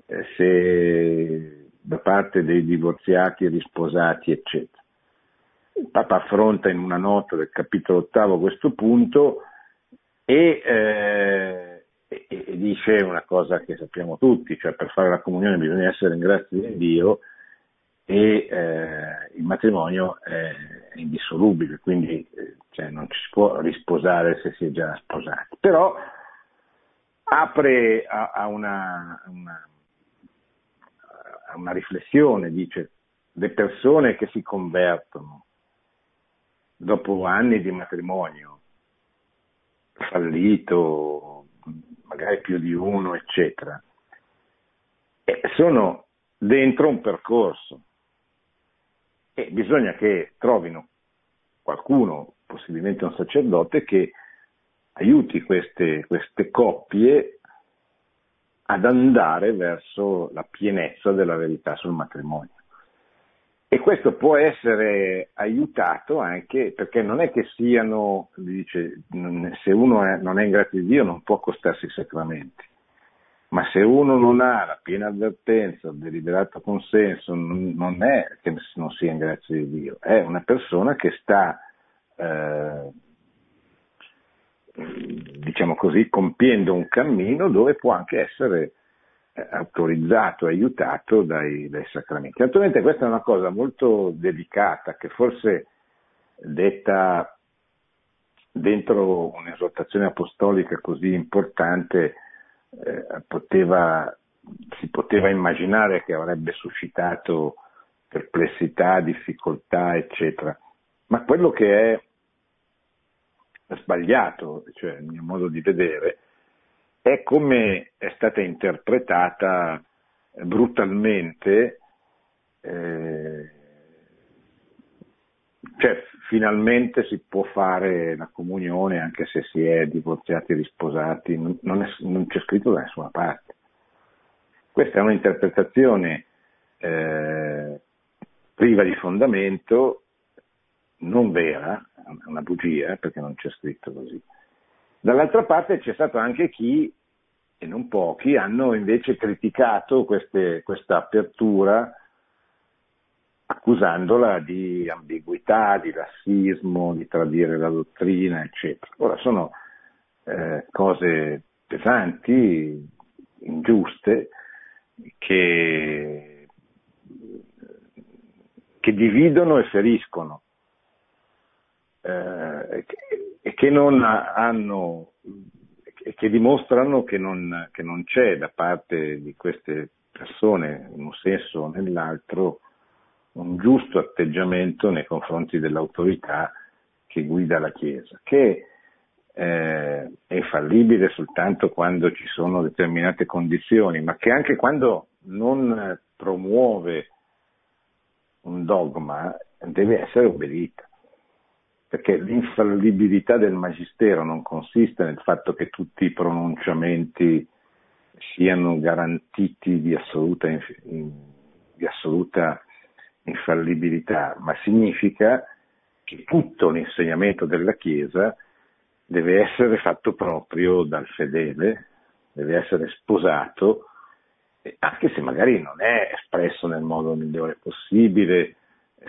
eh, se da parte dei divorziati, risposati, eccetera. Il Papa affronta in una nota del capitolo ottavo questo punto e eh, e, e, dice una cosa che sappiamo tutti, cioè per fare la comunione bisogna essere in grazia di Dio e eh, il matrimonio è indissolubile, quindi eh, cioè, non ci si può risposare se si è già sposati. Però apre a, a, una, una, a una riflessione, dice le persone che si convertono dopo anni di matrimonio fallito, magari più di uno, eccetera, e sono dentro un percorso e bisogna che trovino qualcuno, possibilmente un sacerdote, che aiuti queste, queste coppie ad andare verso la pienezza della verità sul matrimonio. E questo può essere aiutato anche perché non è che siano, dice, se uno è, non è in grazia di Dio non può accostarsi ai sacramenti, ma se uno non ha la piena avvertenza, il deliberato consenso, non è che non sia in grazia di Dio, è una persona che sta, eh, diciamo così, compiendo un cammino dove può anche essere autorizzato, aiutato dai, dai sacramenti. Naturalmente questa è una cosa molto delicata che forse detta dentro un'esortazione apostolica così importante eh, poteva, si poteva immaginare che avrebbe suscitato perplessità, difficoltà, eccetera. Ma quello che è sbagliato, cioè il mio modo di vedere, è come è stata interpretata brutalmente eh, cioè, finalmente si può fare la comunione anche se si è divorziati risposati, non, è, non c'è scritto da nessuna parte. Questa è un'interpretazione eh, priva di fondamento, non vera, è una bugia perché non c'è scritto così. Dall'altra parte c'è stato anche chi, e non pochi, hanno invece criticato questa apertura accusandola di ambiguità, di razzismo, di tradire la dottrina, eccetera. Ora sono eh, cose pesanti, ingiuste, che, che dividono e feriscono eh, e che hanno che dimostrano che non, che non c'è da parte di queste persone in un senso o nell'altro un giusto atteggiamento nei confronti dell'autorità che guida la Chiesa, che eh, è fallibile soltanto quando ci sono determinate condizioni, ma che anche quando non promuove un dogma deve essere obbedita. Perché l'infallibilità del Magistero non consiste nel fatto che tutti i pronunciamenti siano garantiti di assoluta, di assoluta infallibilità, ma significa che tutto l'insegnamento della Chiesa deve essere fatto proprio dal fedele, deve essere sposato, anche se magari non è espresso nel modo migliore possibile,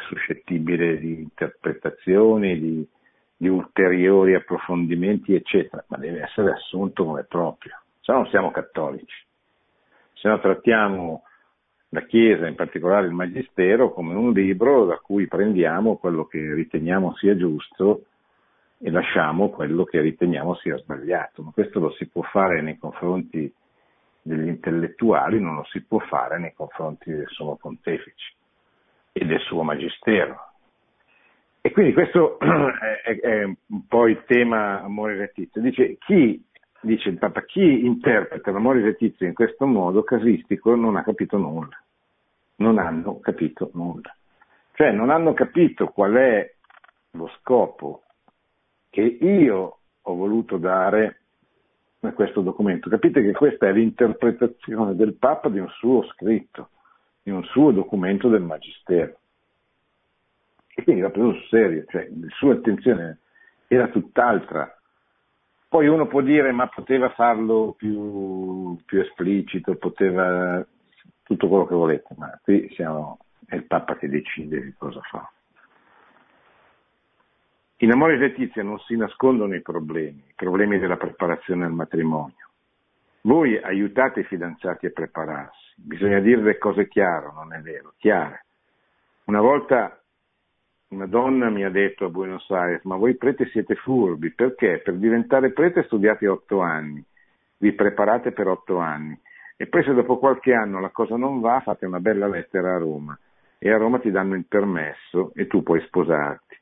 suscettibile di interpretazioni, di, di ulteriori approfondimenti, eccetera, ma deve essere assunto come proprio, se no non siamo cattolici. Se no trattiamo la Chiesa, in particolare il Magistero, come un libro da cui prendiamo quello che riteniamo sia giusto e lasciamo quello che riteniamo sia sbagliato. Ma questo lo si può fare nei confronti degli intellettuali, non lo si può fare nei confronti del suo pontefice e del suo magistero. E quindi questo è, è un po' il tema rettizio. Dice chi, dice il Papa, chi interpreta l'amore rettizio in questo modo casistico non ha capito nulla. Non hanno capito nulla. Cioè non hanno capito qual è lo scopo che io ho voluto dare a questo documento. Capite che questa è l'interpretazione del Papa di un suo scritto, di un suo documento del Magistero. E quindi l'ha preso sul serio, cioè la sua attenzione era tutt'altra. Poi uno può dire ma poteva farlo più, più esplicito, poteva tutto quello che volete, ma qui siamo, è il Papa che decide cosa fa. In amore e letizia non si nascondono i problemi, i problemi della preparazione al matrimonio. Voi aiutate i fidanzati a prepararsi, bisogna dire le cose chiare, non è vero, chiare. Una volta una donna mi ha detto a Buenos Aires, ma voi prete siete furbi, perché? Per diventare prete studiate otto anni, vi preparate per otto anni e poi se dopo qualche anno la cosa non va fate una bella lettera a Roma e a Roma ti danno il permesso e tu puoi sposarti.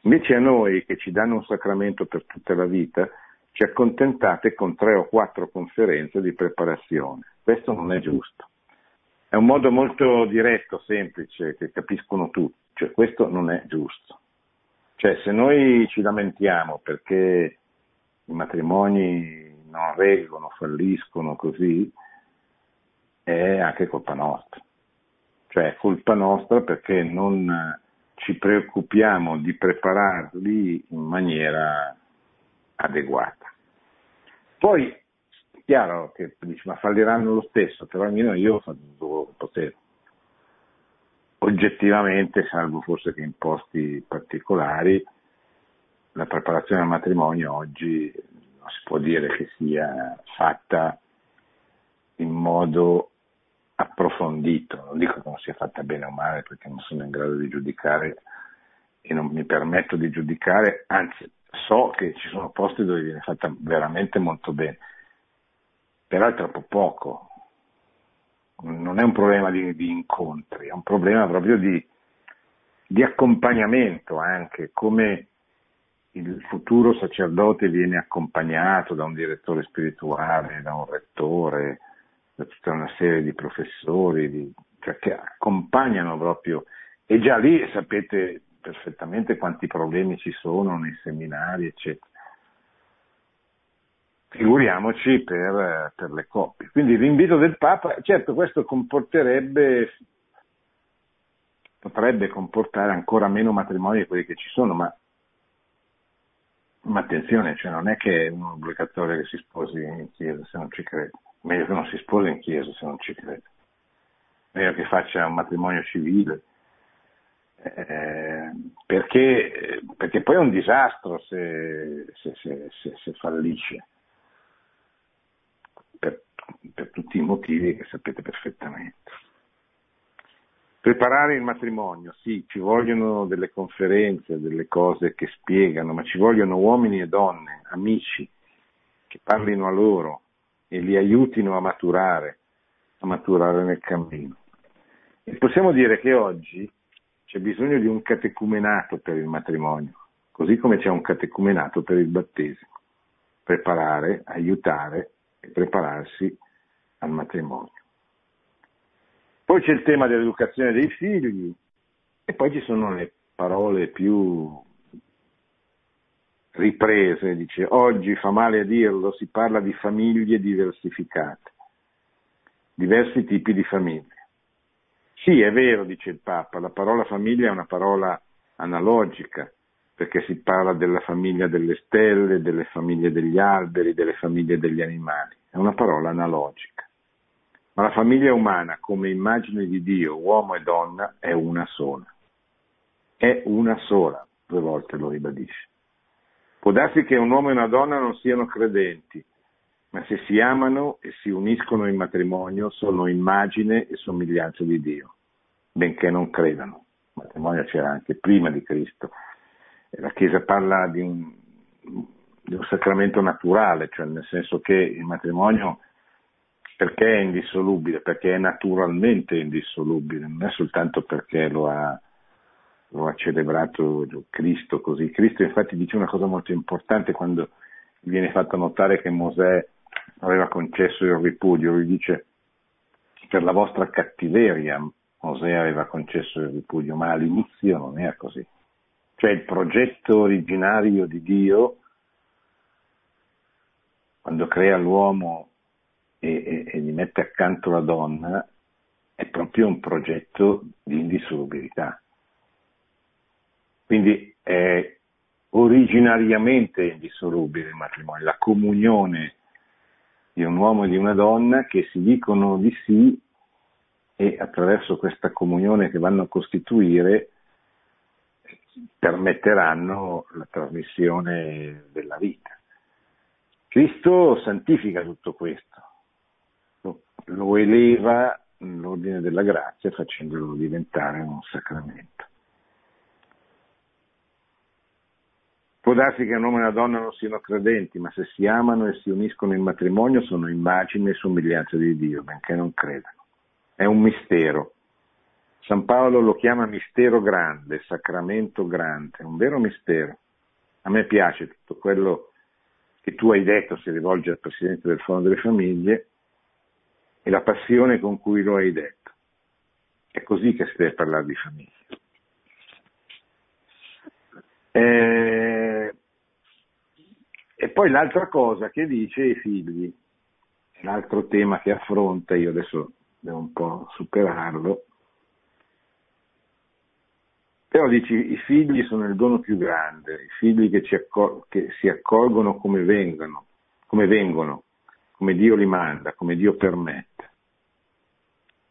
Invece a noi che ci danno un sacramento per tutta la vita, ci accontentate con tre o quattro conferenze di preparazione. Questo non è giusto. È un modo molto diretto, semplice, che capiscono tutti. Cioè, questo non è giusto. Cioè, se noi ci lamentiamo perché i matrimoni non reggono, falliscono così, è anche colpa nostra. Cioè, è colpa nostra perché non ci preoccupiamo di prepararli in maniera adeguata. Poi è chiaro che dici ma falliranno lo stesso, però almeno io devo poter oggettivamente, salvo forse che in posti particolari, la preparazione al matrimonio oggi non si può dire che sia fatta in modo approfondito, non dico che non sia fatta bene o male perché non sono in grado di giudicare e non mi permetto di giudicare, anzi so che ci sono posti dove viene fatta veramente molto bene, però è troppo poco, non è un problema di, di incontri, è un problema proprio di, di accompagnamento anche, come il futuro sacerdote viene accompagnato da un direttore spirituale, da un rettore, da tutta una serie di professori, di, cioè che accompagnano proprio, e già lì sapete perfettamente quanti problemi ci sono nei seminari, eccetera. Figuriamoci per, per le coppie. Quindi l'invito del Papa, certo questo comporterebbe, potrebbe comportare ancora meno matrimoni di quelli che ci sono, ma ma attenzione, cioè non è che è un obbligatorio che si sposi in chiesa se non ci crede, meglio che non si sposi in chiesa se non ci crede, meglio che faccia un matrimonio civile, eh, perché, perché, poi è un disastro se, se, se, se fallisce, per, per tutti i motivi che sapete perfettamente. Preparare il matrimonio, sì, ci vogliono delle conferenze, delle cose che spiegano, ma ci vogliono uomini e donne, amici, che parlino a loro e li aiutino a maturare, a maturare nel cammino. E possiamo dire che oggi c'è bisogno di un catecumenato per il matrimonio, così come c'è un catecumenato per il battesimo. Preparare, aiutare e prepararsi al matrimonio. Poi c'è il tema dell'educazione dei figli e poi ci sono le parole più riprese, dice oggi fa male a dirlo, si parla di famiglie diversificate, diversi tipi di famiglie. Sì, è vero, dice il Papa, la parola famiglia è una parola analogica, perché si parla della famiglia delle stelle, delle famiglie degli alberi, delle famiglie degli animali, è una parola analogica. Ma la famiglia umana, come immagine di Dio, uomo e donna, è una sola. È una sola, due volte lo ribadisce. Può darsi che un uomo e una donna non siano credenti, ma se si amano e si uniscono in matrimonio sono immagine e somiglianza di Dio, benché non credano. Il matrimonio c'era anche prima di Cristo. La Chiesa parla di un, di un sacramento naturale, cioè nel senso che il matrimonio perché è indissolubile? Perché è naturalmente indissolubile, non è soltanto perché lo ha, lo ha celebrato Cristo così. Cristo infatti dice una cosa molto importante quando viene fatto notare che Mosè aveva concesso il ripudio, lui dice per la vostra cattiveria Mosè aveva concesso il ripudio, ma all'inizio non era così. Cioè il progetto originario di Dio, quando crea l'uomo e, e, e gli mette accanto la donna è proprio un progetto di indissolubilità. Quindi è originariamente indissolubile il matrimonio, la comunione di un uomo e di una donna che si dicono di sì e attraverso questa comunione che vanno a costituire permetteranno la trasmissione della vita. Cristo santifica tutto questo, lo eleva nell'ordine della grazia facendolo diventare un sacramento. Può darsi che un uomo e una donna non siano credenti, ma se si amano e si uniscono in matrimonio sono immagine e somiglianza di Dio, benché non credano. È un mistero. San Paolo lo chiama mistero grande, sacramento grande, un vero mistero. A me piace tutto quello che tu hai detto, si rivolge al Presidente del Fondo delle Famiglie, e la passione con cui lo hai detto. È così che si deve parlare di famiglia. Eh, e poi l'altra cosa che dice i figli, l'altro tema che affronta, io adesso devo un po' superarlo, però dici i figli sono il dono più grande, i figli che, accol- che si accolgono come vengono, come vengono, come Dio li manda, come Dio permette,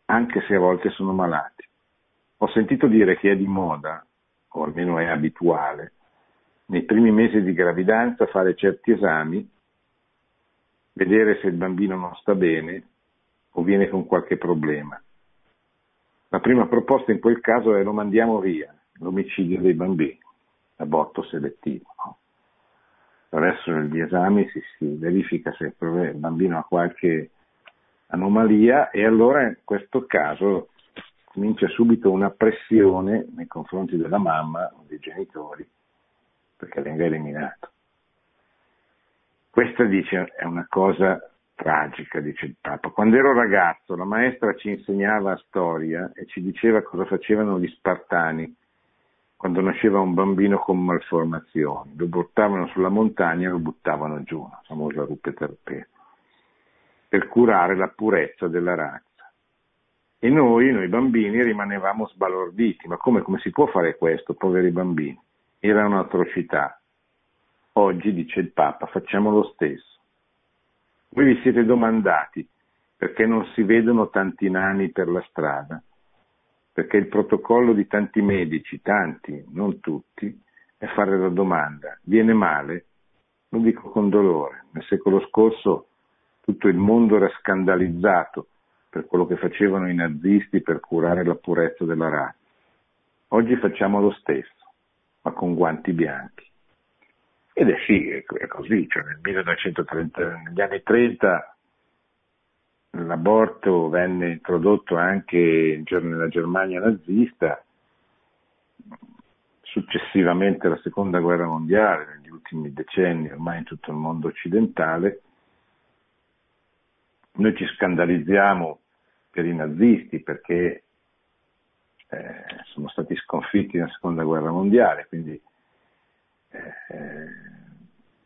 anche se a volte sono malati. Ho sentito dire che è di moda, o almeno è abituale, nei primi mesi di gravidanza fare certi esami, vedere se il bambino non sta bene o viene con qualche problema. La prima proposta in quel caso è lo mandiamo via, l'omicidio dei bambini, aborto selettivo. No? attraverso gli esami si, si verifica se il bambino ha qualche anomalia e allora in questo caso comincia subito una pressione nei confronti della mamma o dei genitori perché venga eliminato. Questa dice è una cosa tragica, dice il Papa. Quando ero ragazzo la maestra ci insegnava storia e ci diceva cosa facevano gli spartani quando nasceva un bambino con malformazioni, lo portavano sulla montagna e lo buttavano giù, la famosa rupe terpea, per curare la purezza della razza. E noi, noi bambini, rimanevamo sbalorditi, ma come, come si può fare questo, poveri bambini? Era un'atrocità. Oggi, dice il Papa, facciamo lo stesso. Voi vi siete domandati perché non si vedono tanti nani per la strada? Perché il protocollo di tanti medici, tanti, non tutti, è fare la domanda, viene male? Lo dico con dolore. Nel secolo scorso tutto il mondo era scandalizzato per quello che facevano i nazisti per curare la purezza della razza. Oggi facciamo lo stesso, ma con guanti bianchi. Ed è sì, è così, cioè nel 1930, negli anni 30 l'aborto venne introdotto anche nella Germania nazista, successivamente alla seconda guerra mondiale, negli ultimi decenni ormai in tutto il mondo occidentale, noi ci scandalizziamo per i nazisti perché eh, sono stati sconfitti nella seconda guerra mondiale, quindi eh,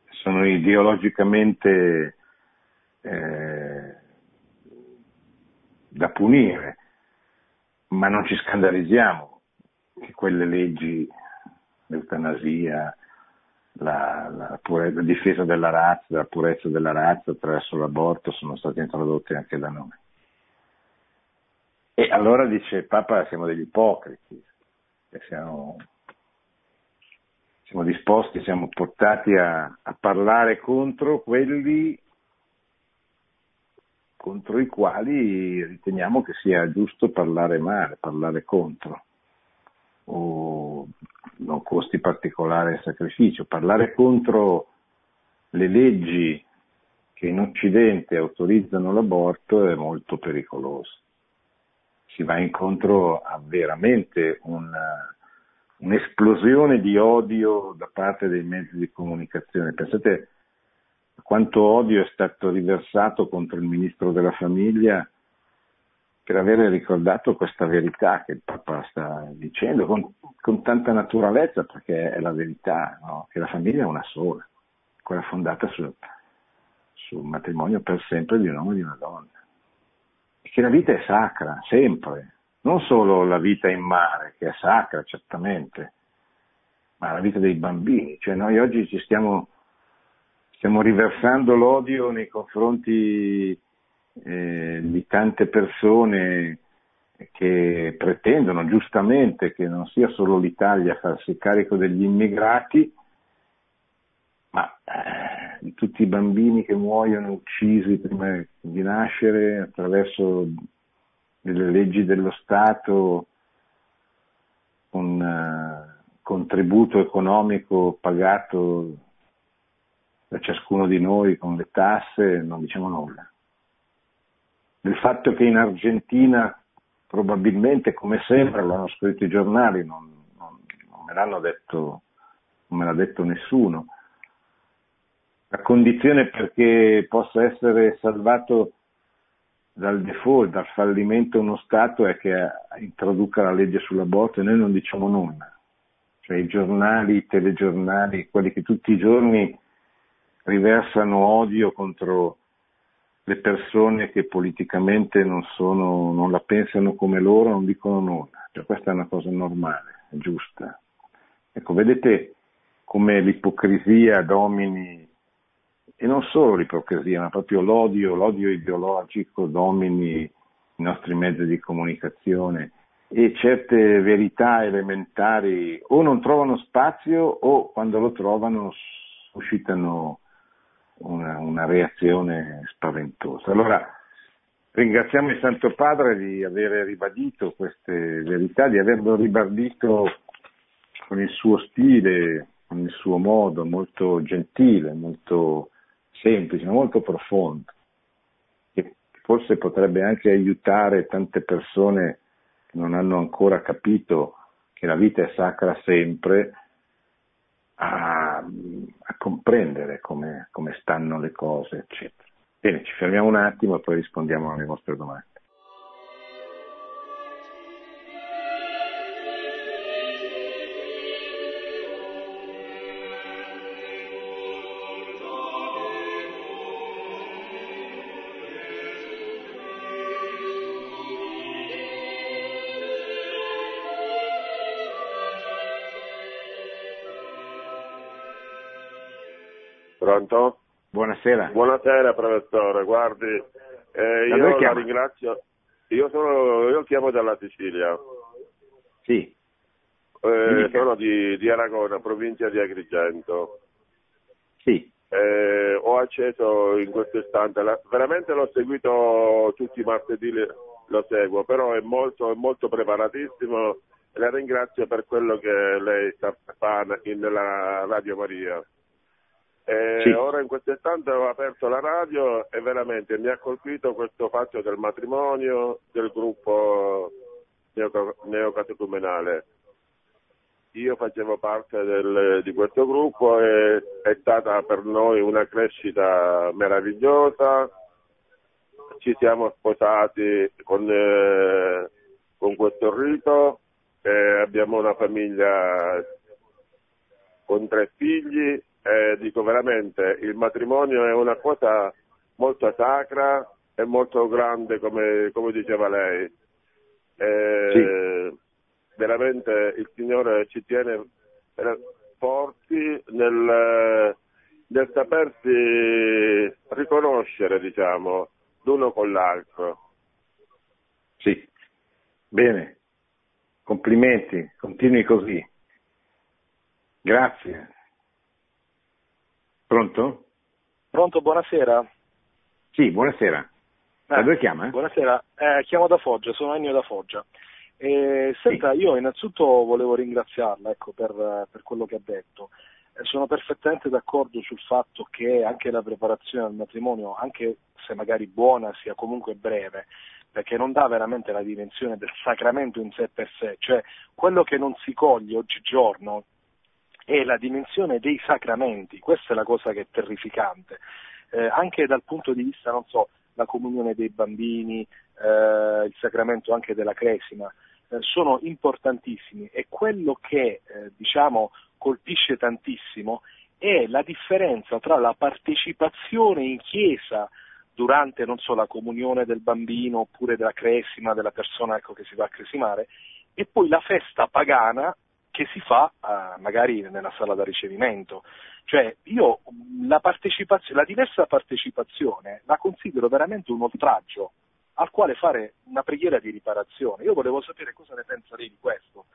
sono ideologicamente eh, da punire, ma non ci scandalizziamo che quelle leggi, l'eutanasia, la, la, pure, la difesa della razza, la purezza della razza attraverso l'aborto sono state introdotte anche da noi. E allora dice Papa siamo degli ipocriti, siamo, siamo disposti, siamo portati a, a parlare contro quelli contro i quali riteniamo che sia giusto parlare male, parlare contro, o non costi particolare sacrificio, parlare contro le leggi che in Occidente autorizzano l'aborto è molto pericoloso si va incontro a veramente una, un'esplosione di odio da parte dei mezzi di comunicazione. Pensate quanto odio è stato riversato contro il ministro della famiglia per avere ricordato questa verità che il Papa sta dicendo con, con tanta naturalezza, perché è la verità, no? che la famiglia è una sola, quella fondata sul, sul matrimonio per sempre di un uomo e di una donna che la vita è sacra, sempre, non solo la vita in mare, che è sacra certamente, ma la vita dei bambini. Cioè noi oggi ci stiamo, stiamo riversando l'odio nei confronti eh, di tante persone che pretendono giustamente che non sia solo l'Italia a farsi carico degli immigrati, ma eh, tutti i bambini che muoiono uccisi prima di nascere attraverso delle leggi dello Stato un uh, contributo economico pagato da ciascuno di noi con le tasse, non diciamo nulla. Del fatto che in Argentina probabilmente, come sembra, lo hanno scritto i giornali, non, non, non me l'hanno detto, non me l'ha detto nessuno, la condizione perché possa essere salvato dal default, dal fallimento uno Stato è che introduca la legge sull'aborto e noi non diciamo nulla. Cioè i giornali, i telegiornali, quelli che tutti i giorni riversano odio contro le persone che politicamente non, sono, non la pensano come loro, non dicono nulla. Cioè, questa è una cosa normale, giusta. Ecco, vedete come l'ipocrisia domini e non solo l'ipocrisia, ma proprio l'odio, l'odio ideologico domini i nostri mezzi di comunicazione e certe verità elementari o non trovano spazio o quando lo trovano suscitano una, una reazione spaventosa. Allora ringraziamo il Santo Padre di aver ribadito queste verità, di averlo ribadito con il suo stile, con il suo modo molto gentile, molto semplice, ma molto profondo, che forse potrebbe anche aiutare tante persone che non hanno ancora capito che la vita è sacra sempre a, a comprendere come, come stanno le cose, eccetera. Bene, ci fermiamo un attimo e poi rispondiamo alle vostre domande. Pronto? Buonasera. Buonasera professore, guardi, eh, io la ringrazio, io, sono, io chiamo dalla Sicilia, Sì, Eh, sono di, di Aragona, provincia di Agrigento. sì, Eh, ho acceso in questo istante, la- veramente l'ho seguito tutti i martedì, lo seguo, però è molto, è molto preparatissimo la ringrazio per quello che lei sta fa in- nella Radio Maria. Eh, Sì. Ora in questo istante ho aperto la radio e veramente mi ha colpito questo fatto del matrimonio del gruppo neoca- neocatecumenale. Io facevo parte del- di questo gruppo e è stata per noi una crescita meravigliosa. Ci siamo sposati con, eh, con questo rito, e abbiamo una famiglia con tre figli e dico veramente il matrimonio è una cosa molto sacra e molto grande come, come diceva lei. E Veramente il Signore ci tiene eh, forti nel, nel sapersi riconoscere, diciamo, l'uno con l'altro. sì. Bene, complimenti, continui così. Grazie. Pronto? Pronto, buonasera. Sì, buonasera. Da Eh, dove chiama? Buonasera, eh, chiamo da Foggia, sono Ennio da Foggia. Eh, senta, io innanzitutto volevo ringraziarla ecco, per, per quello che ha detto. Eh, sono perfettamente d'accordo sul fatto che anche la preparazione al matrimonio, anche se magari buona, sia comunque breve, perché non dà veramente la dimensione del sacramento in sé per sé, cioè quello che non si coglie oggigiorno è la dimensione dei sacramenti, questa è la cosa che è terrificante, Eh, anche dal punto di vista, non so, la comunione dei bambini, eh, il sacramento anche della cresima, eh, sono importantissimi e quello che eh, diciamo colpisce tantissimo è la differenza tra la partecipazione in chiesa durante non so, la comunione del bambino oppure della cresima della persona ecco, che si va a cresimare e poi la festa pagana che si fa eh, magari nella sala da ricevimento. Cioè io mh, la, la diversa partecipazione la considero veramente un oltraggio al quale fare una preghiera di riparazione. Io volevo sapere cosa ne pensa lei di questo,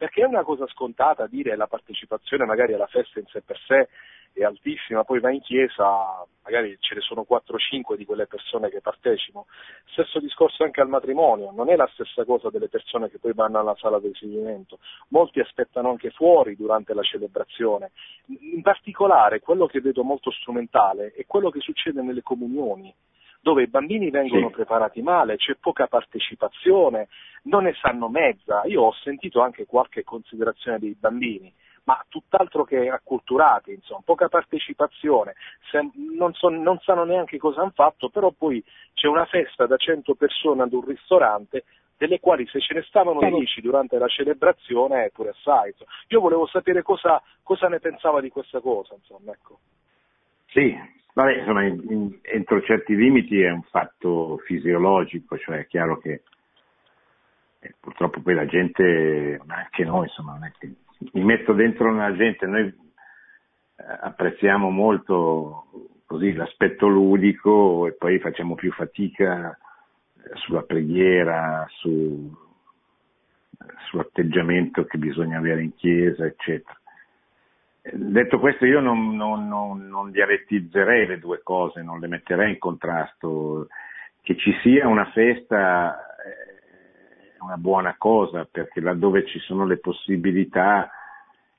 perché è una cosa scontata dire la partecipazione magari alla festa in sé per sé è altissima, poi vai in chiesa, magari ce ne sono 4-5 di quelle persone che partecipano. Stesso discorso anche al matrimonio, non è la stessa cosa delle persone che poi vanno alla sala di ricevimento, molti aspettano anche fuori durante la celebrazione. In particolare quello che vedo molto strumentale è quello che succede nelle comunioni dove i bambini vengono Sì. preparati male, c'è poca partecipazione, non ne sanno mezza. Io ho sentito anche qualche considerazione dei bambini, ma tutt'altro che acculturati, insomma, poca partecipazione, se- non, so- non sanno neanche cosa hanno fatto, però poi c'è una festa da 100 persone ad un ristorante delle quali se ce ne stavano 10 durante la celebrazione è pure assai. insomma. Io volevo sapere cosa, cosa ne pensava di questa cosa, insomma, ecco. Sì, vabbè, insomma, in- in- entro certi limiti è un fatto fisiologico, cioè è chiaro che eh, purtroppo poi la gente, ma anche noi, insomma, non è che mi metto dentro una gente, noi eh, apprezziamo molto così l'aspetto ludico e poi facciamo più fatica eh, sulla preghiera, su, sull'atteggiamento che bisogna avere in chiesa, eccetera. Detto questo, io non, non- non- non dialettizzerei le due cose, non le metterei in contrasto. Che ci sia una festa eh, è una buona cosa, perché laddove ci sono le possibilità,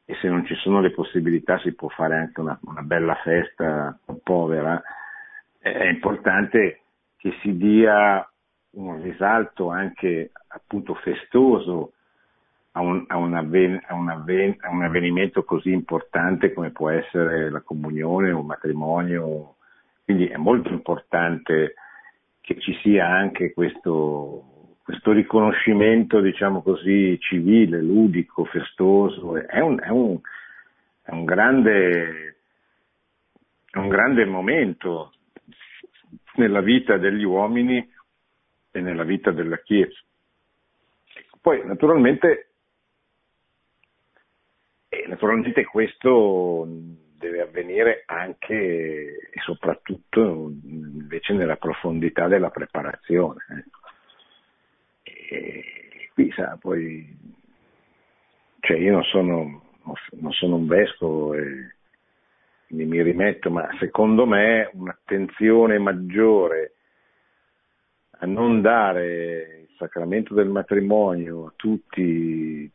e se non ci sono le possibilità si può fare anche una, una bella festa povera, eh, è importante che si dia un risalto anche appunto festoso a un, a un avven- a un avven- a un avvenimento così importante come può essere la comunione un matrimonio. Quindi è molto importante che ci sia anche questo, questo riconoscimento, diciamo così, civile, ludico, festoso. È un, è è grande, è un grande momento nella vita degli uomini e nella vita della Chiesa. Poi naturalmente, e naturalmente questo deve avvenire anche e soprattutto invece nella profondità della preparazione. Ecco. E qui sa, poi, cioè io non sono, non sono un vescovo e mi rimetto, ma secondo me un'attenzione maggiore a non dare il sacramento del matrimonio a tutti,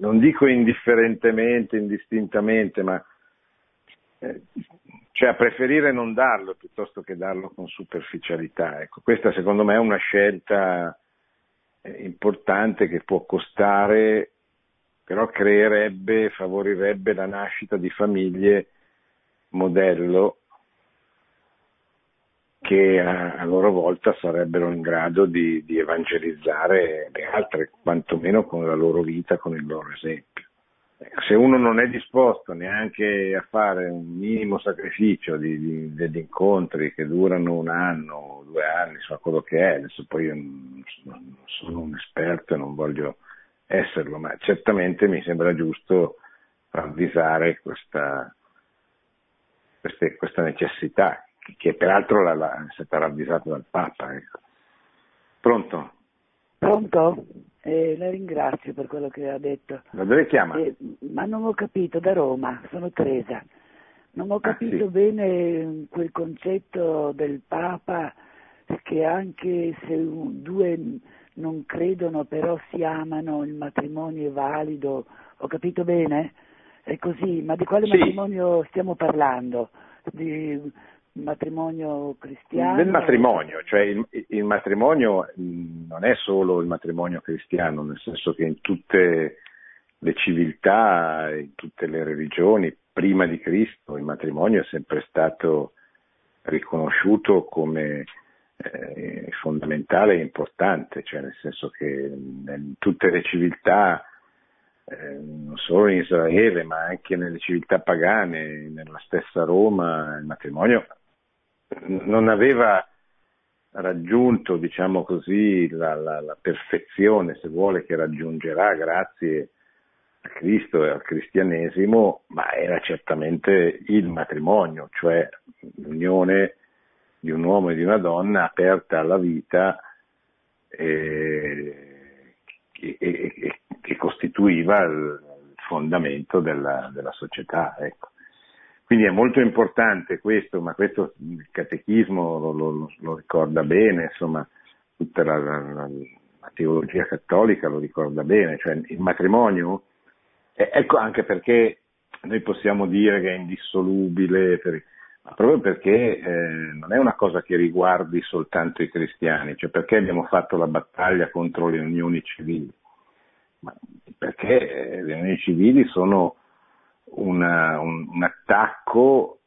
non dico indifferentemente, indistintamente, ma eh, cioè a preferire non darlo piuttosto che darlo con superficialità. Ecco, questa secondo me è una scelta eh, importante che può costare però creerebbe, favorirebbe la nascita di famiglie modello che a, loro volta sarebbero in grado di, di, evangelizzare le altre, quantomeno con la loro vita, con il loro esempio. Ecco, se uno non è disposto neanche a fare un minimo sacrificio di, di, degli incontri che durano un anno, due anni, insomma quello che è, adesso poi io non, sono un esperto e non voglio esserlo, ma certamente mi sembra giusto ravvisare questa, queste, questa necessità, che peraltro la, la, è stata ravvisata dal Papa. Ecco. Pronto? Pronto? Eh, la ringrazio per quello che ha detto. Da dove chiama? Eh, ma non ho capito, da Roma, sono Teresa. Non ho capito ah, sì. bene quel concetto del Papa che anche se due non credono però si amano, il matrimonio è valido, ho capito bene? È così, ma di quale sì. matrimonio stiamo parlando? Di matrimonio cristiano? Del matrimonio, cioè il, il, matrimonio non è solo il matrimonio cristiano, nel senso che in tutte le civiltà, in tutte le religioni, prima di Cristo, il matrimonio è sempre stato riconosciuto come eh, fondamentale e importante, cioè nel senso che in tutte le civiltà, eh, non solo in Israele, ma anche nelle civiltà pagane, nella stessa Roma, il matrimonio non aveva raggiunto, diciamo così, la, la, la perfezione, se vuole, che raggiungerà grazie a Cristo e al cristianesimo, ma era certamente il matrimonio, cioè l'unione di un uomo e di una donna aperta alla vita eh, che, che, che, costituiva il fondamento della, della società. Ecco. Quindi è molto importante questo, ma questo il catechismo lo, lo, lo ricorda bene, insomma, tutta la, la, la, teologia cattolica lo ricorda bene, cioè il matrimonio, eh, ecco anche perché noi possiamo dire che è indissolubile, per, ma proprio perché eh, non è una cosa che riguardi soltanto i cristiani, cioè perché abbiamo fatto la battaglia contro le unioni civili, ma perché eh, le unioni civili sono una, un, un, attacco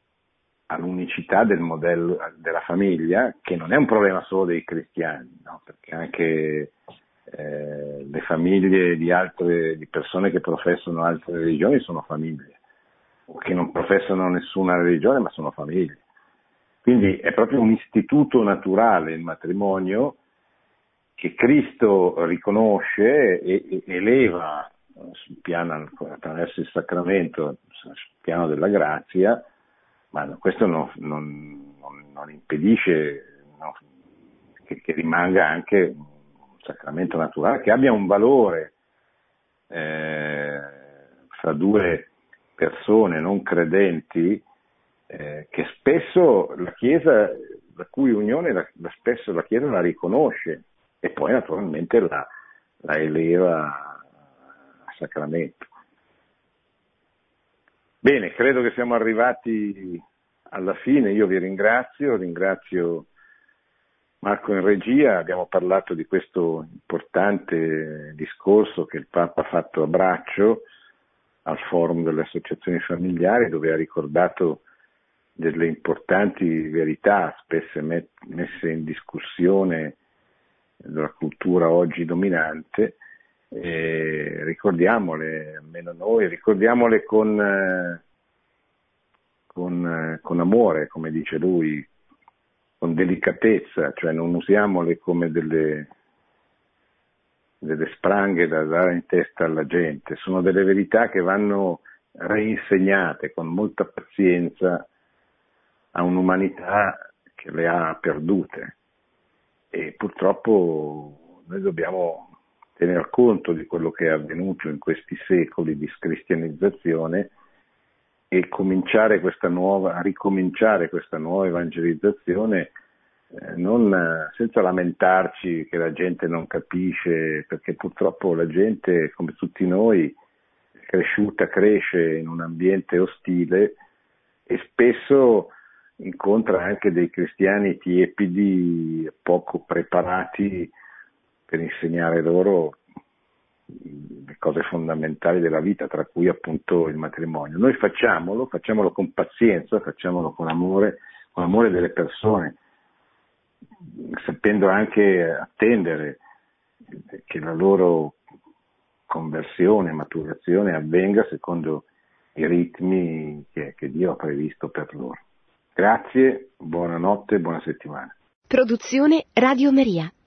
all'unicità del modello della famiglia, che non è un problema solo dei cristiani, no? perché anche eh, le famiglie di, altre, di persone che professano altre religioni sono famiglie che non professano nessuna religione ma sono famiglie. Quindi è proprio un istituto naturale il matrimonio che Cristo riconosce e, e eleva sul piano, attraverso il sacramento, sul piano della grazia, ma questo non, non, non impedisce no, che, che, rimanga anche un sacramento naturale, che abbia un valore eh, fra due persone non credenti eh, che spesso la Chiesa, la cui unione la, spesso la Chiesa la riconosce e poi naturalmente la, la eleva sacramento. Bene, credo che siamo arrivati alla fine, io vi ringrazio, ringrazio Marco in regia, abbiamo parlato di questo importante discorso che il Papa ha fatto a braccio al forum delle associazioni familiari dove ha ricordato delle importanti verità spesse messe in discussione dalla cultura oggi dominante, e ricordiamole, almeno noi, ricordiamole con, con, con amore, come dice lui, con delicatezza, cioè non usiamole come delle, delle spranghe da dare in testa alla gente, sono delle verità che vanno reinsegnate con molta pazienza a un'umanità che le ha perdute. E purtroppo noi dobbiamo tener conto di quello che è avvenuto in questi secoli di scristianizzazione e questa nuova, ricominciare questa nuova evangelizzazione eh, non, senza lamentarci che la gente non capisce, perché purtroppo la gente, come tutti noi, è cresciuta, cresce in un ambiente ostile e spesso incontra anche dei cristiani tiepidi, poco preparati per insegnare loro le cose fondamentali della vita, tra cui appunto il matrimonio. Noi facciamolo, facciamolo con pazienza, facciamolo con amore, con amore delle persone, sapendo anche attendere che la loro conversione, maturazione avvenga secondo i ritmi che, che Dio ha previsto per loro. Grazie, buonanotte, buona settimana. Produzione Radio Maria.